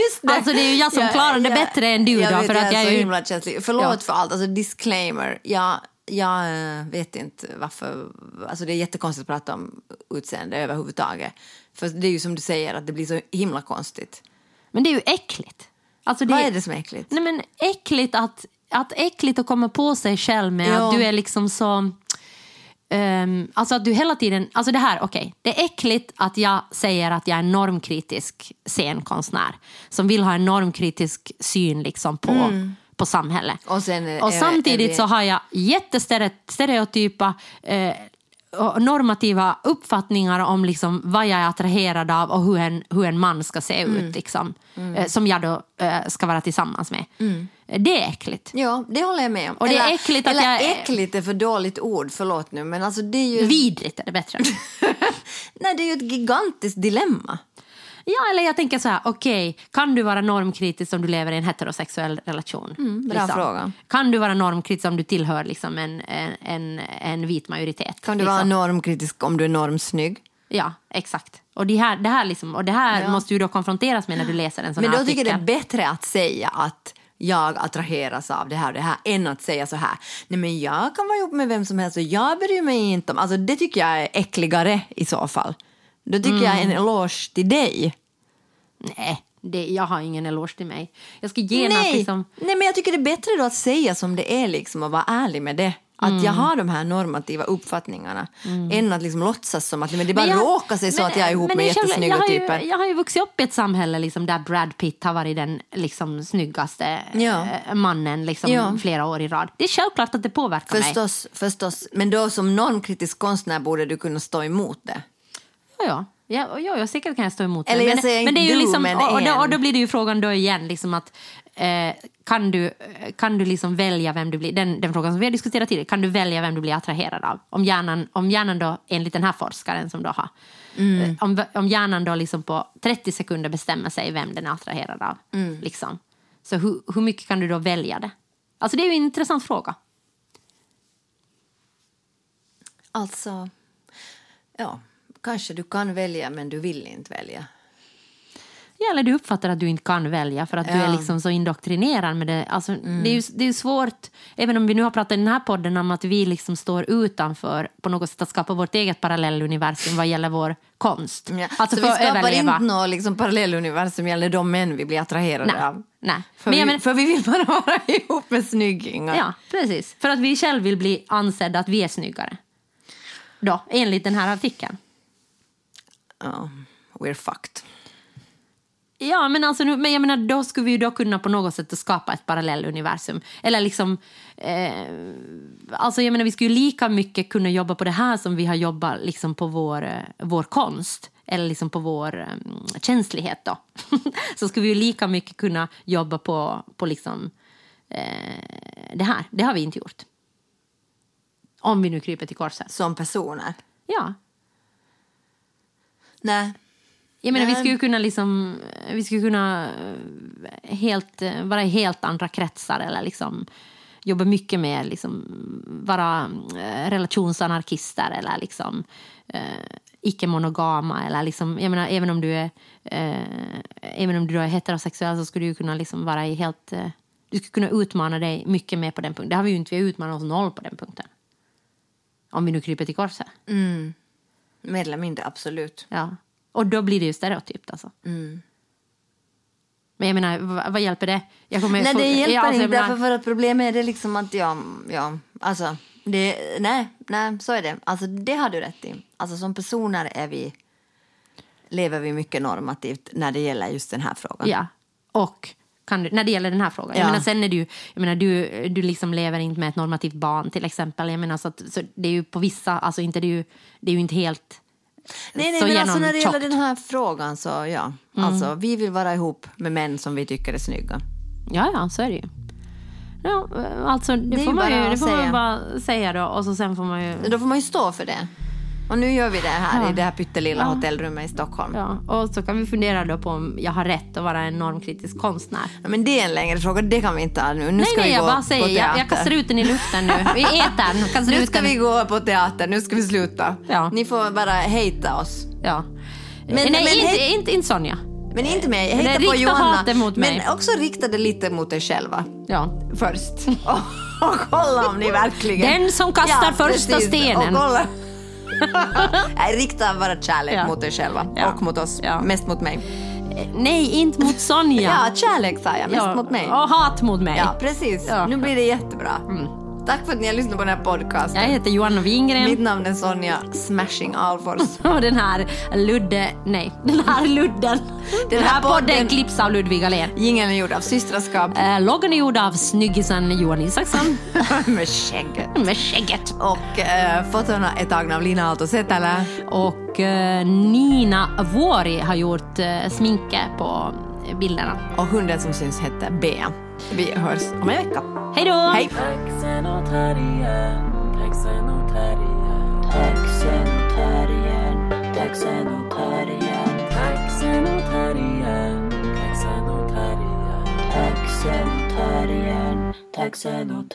just det! Alltså, det är ju jag som klarar det bättre än du jag då, Vet, för jag att jag är så ju- himla känslig. Förlåt Ja. för allt, alltså disclaimer. Jag, jag eh, vet inte varför, alltså det är jättekonstigt att prata om utseende överhuvudtaget. För det är ju som du säger att det blir så himla konstigt. Men det är ju äckligt. Alltså det, Vad är det som är äckligt? Nej men äckligt att, att äckligt att komma på sig själv med Ja. att du är liksom så... ehm, alltså att du hela tiden... Alltså det här, okej. Det är äckligt att jag säger att jag är en normkritisk scenkonstnär. Som vill ha en normkritisk syn liksom på, på samhället. Och sen är- och är- samtidigt är vi- så har jag jättestereotypa eh, normativa uppfattningar om liksom vad jag är attraherad av och hur en, hur en man ska se Mm. ut. Liksom, eh, som jag då eh, ska vara tillsammans med. Eh, Det är äckligt. Ja, det håller jag med om. Och det är eller, äckligt att eller jag- äckligt är för dåligt ord, förlåt nu. Men alltså det är ju... Vidrigt är det bättre. <laughs> Nej, det är ju ett gigantiskt dilemma. Ja, eller jag tänker så här, okej, kan du vara normkritisk om du lever i en heterosexuell relation? Mm, bra fråga. Kan du vara normkritisk om du tillhör liksom en, en, en, vit majoritet? Kan du liksom? vara normkritisk om du är normsnygg? Ja, exakt. Och det här, det här, liksom, och det här Ja. måste du då konfronteras med när du läser en sån Men då tycker jag det är bättre att säga att jag attraheras av det här och det här än att säga så här. Nej men jag kan vara ihop med vem som helst och jag bryr mig inte om... Alltså det tycker jag är äckligare i så fall. Då tycker jag en eloge till dig. Nej, det, jag har ingen eloge till mig. Jag ska genast Nej. liksom... Nej men jag tycker det är bättre då att säga som det är liksom och vara ärlig med det. Att Mm. jag har de här normativa uppfattningarna än att liksom låtsas som att men det bara Men jag- råkar sig så men- att jag är ihop med jättesnygga jag har ju, typer. Jag har ju vuxit upp i ett samhälle liksom, där Brad Pitt har varit den liksom, snyggaste Ja. eh, mannen liksom, Ja. flera år i rad. Det är självklart att det påverkar mig. Förstås, förstås. Men då som normkritisk konstnär borde du kunna stå emot det. Ja, ja. Ja, ja, säkert kan jag stå emot Eller det. jag Men, säger men det är ju du, liksom, men och, då, och då blir det ju frågan då igen, liksom att eh, kan du, kan du liksom välja vem du blir, den, den frågan som vi har diskuterat tidigare, kan du välja vem du blir attraherad av? Om hjärnan, om hjärnan då, enligt den här forskaren som då har, Mm. eh, om, om hjärnan då liksom på 30 sekunder bestämmer sig vem den är attraherad av, Mm. liksom, så hur, hur mycket kan du då välja det? Alltså det är ju en intressant fråga. Alltså, ja, kanske du kan välja men du vill inte välja. Ja, eller du uppfattar att du inte kan välja för att du Ja. är liksom så indoktrinerad med det. Alltså, det, är ju, det är svårt, även om vi nu har pratat i den här podden om att vi liksom står utanför på något sätt att skapa vårt eget parallelluniversum vad gäller vår konst. Ja. Alltså så vi skapar överleva. inte något liksom, parallelluniversum gällande de män vi blir attraherade Nej. av. Nej. För, Men vi, men- för vi vill bara <laughs> vara ihop med snyggingar. Ja, precis. För att vi själv vill bli ansedda att vi är snyggare. Då, enligt den här artikeln. Ja, we're fucked. Ja, men, alltså, men jag menar, då skulle vi ju då kunna på något sätt skapa ett parallelluniversum. Eller liksom, eh, alltså jag menar, vi skulle ju lika mycket kunna jobba på det här som vi har jobbat liksom på vår, eh, vår konst. Eller liksom på vår eh, känslighet då. <laughs> Så skulle vi ju lika mycket kunna jobba på, på liksom, eh, det här. Det har vi inte gjort. Om vi nu kryper till korset. Som personer. Ja, Nej. Jag menar, vi Nej. skulle ju kunna liksom, vi skulle kunna eh, helt, eh, vara i helt andra kretsar eller liksom jobba mycket med liksom vara eh, relationsanarkister eller liksom eh, icke-monogama eller liksom, jag menar, även om du är eh, även om du är heterosexuell så skulle du kunna liksom vara i helt eh, du skulle kunna utmana dig mycket mer på den punkten. Det har vi ju inte, vi har utmanat oss noll på den punkten. Om vi nu kryper till korset. Mer eller mindre, absolut. Ja. Och då blir det ju stereotypt alltså. Mm. Men jag menar, vad, vad hjälper det? Jag kommer Nej, få- det hjälper alltså, jag inte. menar- Därför för att problemet är det liksom att ja, ja, alltså, det, nej, nej, så är det. Alltså, det har du rätt i. Alltså, som personer är vi, lever vi mycket normativt när det gäller just den här frågan. Ja. Och kan du, när det gäller den här frågan. Ja. Jag menar, sen är ju, jag menar, du, du liksom lever inte med ett normativt barn till exempel. Jag menar, så att, så det är ju på vissa, alltså inte det är ju, det är ju inte helt Nej, nej så men alltså när det gäller den här frågan så ja. Alltså, vi vill vara ihop med män som vi tycker är snygga. Ja, ja, så är det ju. Ja, alltså, det, Det får ju man ju det får man säga. bara säga då. Och så sen får man ju... Då får man ju stå för det. Och nu gör vi det här Ja. i det här pyttelilla Ja. hotellrummet i Stockholm. Ja. Ja, och så kan vi fundera då på om jag har rätt att vara en normkritisk konstnär. men det är en längre fråga, det kan vi inte ha nu. Nu nej, ska nej, vi jag gå bara säger, jag, jag kastar ut den i luften nu. I etern <laughs> Nu ska vi gå på teater, nu ska vi sluta. Ja. Ni får bara hejta oss. Ja. Men- nej, men inte, hej- inte, inte Sonja. Men inte mig, hejta på Johanna. mot mig. Men också rikta det lite mot er själva Ja. först. Och, <laughs> och kolla om ni verkligen... Den som kastar första precis. stenen. Kolla. <laughs> Nej, rikta bara kärlek Ja. mot er själva Ja. och mot oss. Ja. Mest mot mig. Eh, Nej, inte mot Sonja. <laughs> Ja, kärlek sa jag. Mest mot mig. Och hat mot mig. Ja, precis. Nu blir det jättebra. Tack för att ni har lyssnat på den här podcasten. Jag heter Johanna Wingren. Mitt namn är Sonja Smashing Alfors. <laughs> Och den här Ludde... Nej, den här Ludden. Den, här podden, podden- klipps av Ludvig Ahlén. Jingeln är gjord av Systraskap Eh, loggan är gjord av snyggisen Johan Isaksson <laughs> med skägget. med skägget. Och eh, fotona är tagna av Lina Aalto Setälä. Och eh, Nina Vuori har gjort eh, sminke på bilderna. Och hunden som syns hette Bea. Vi hörs om en vecka. Hej då! Hej! Taxen och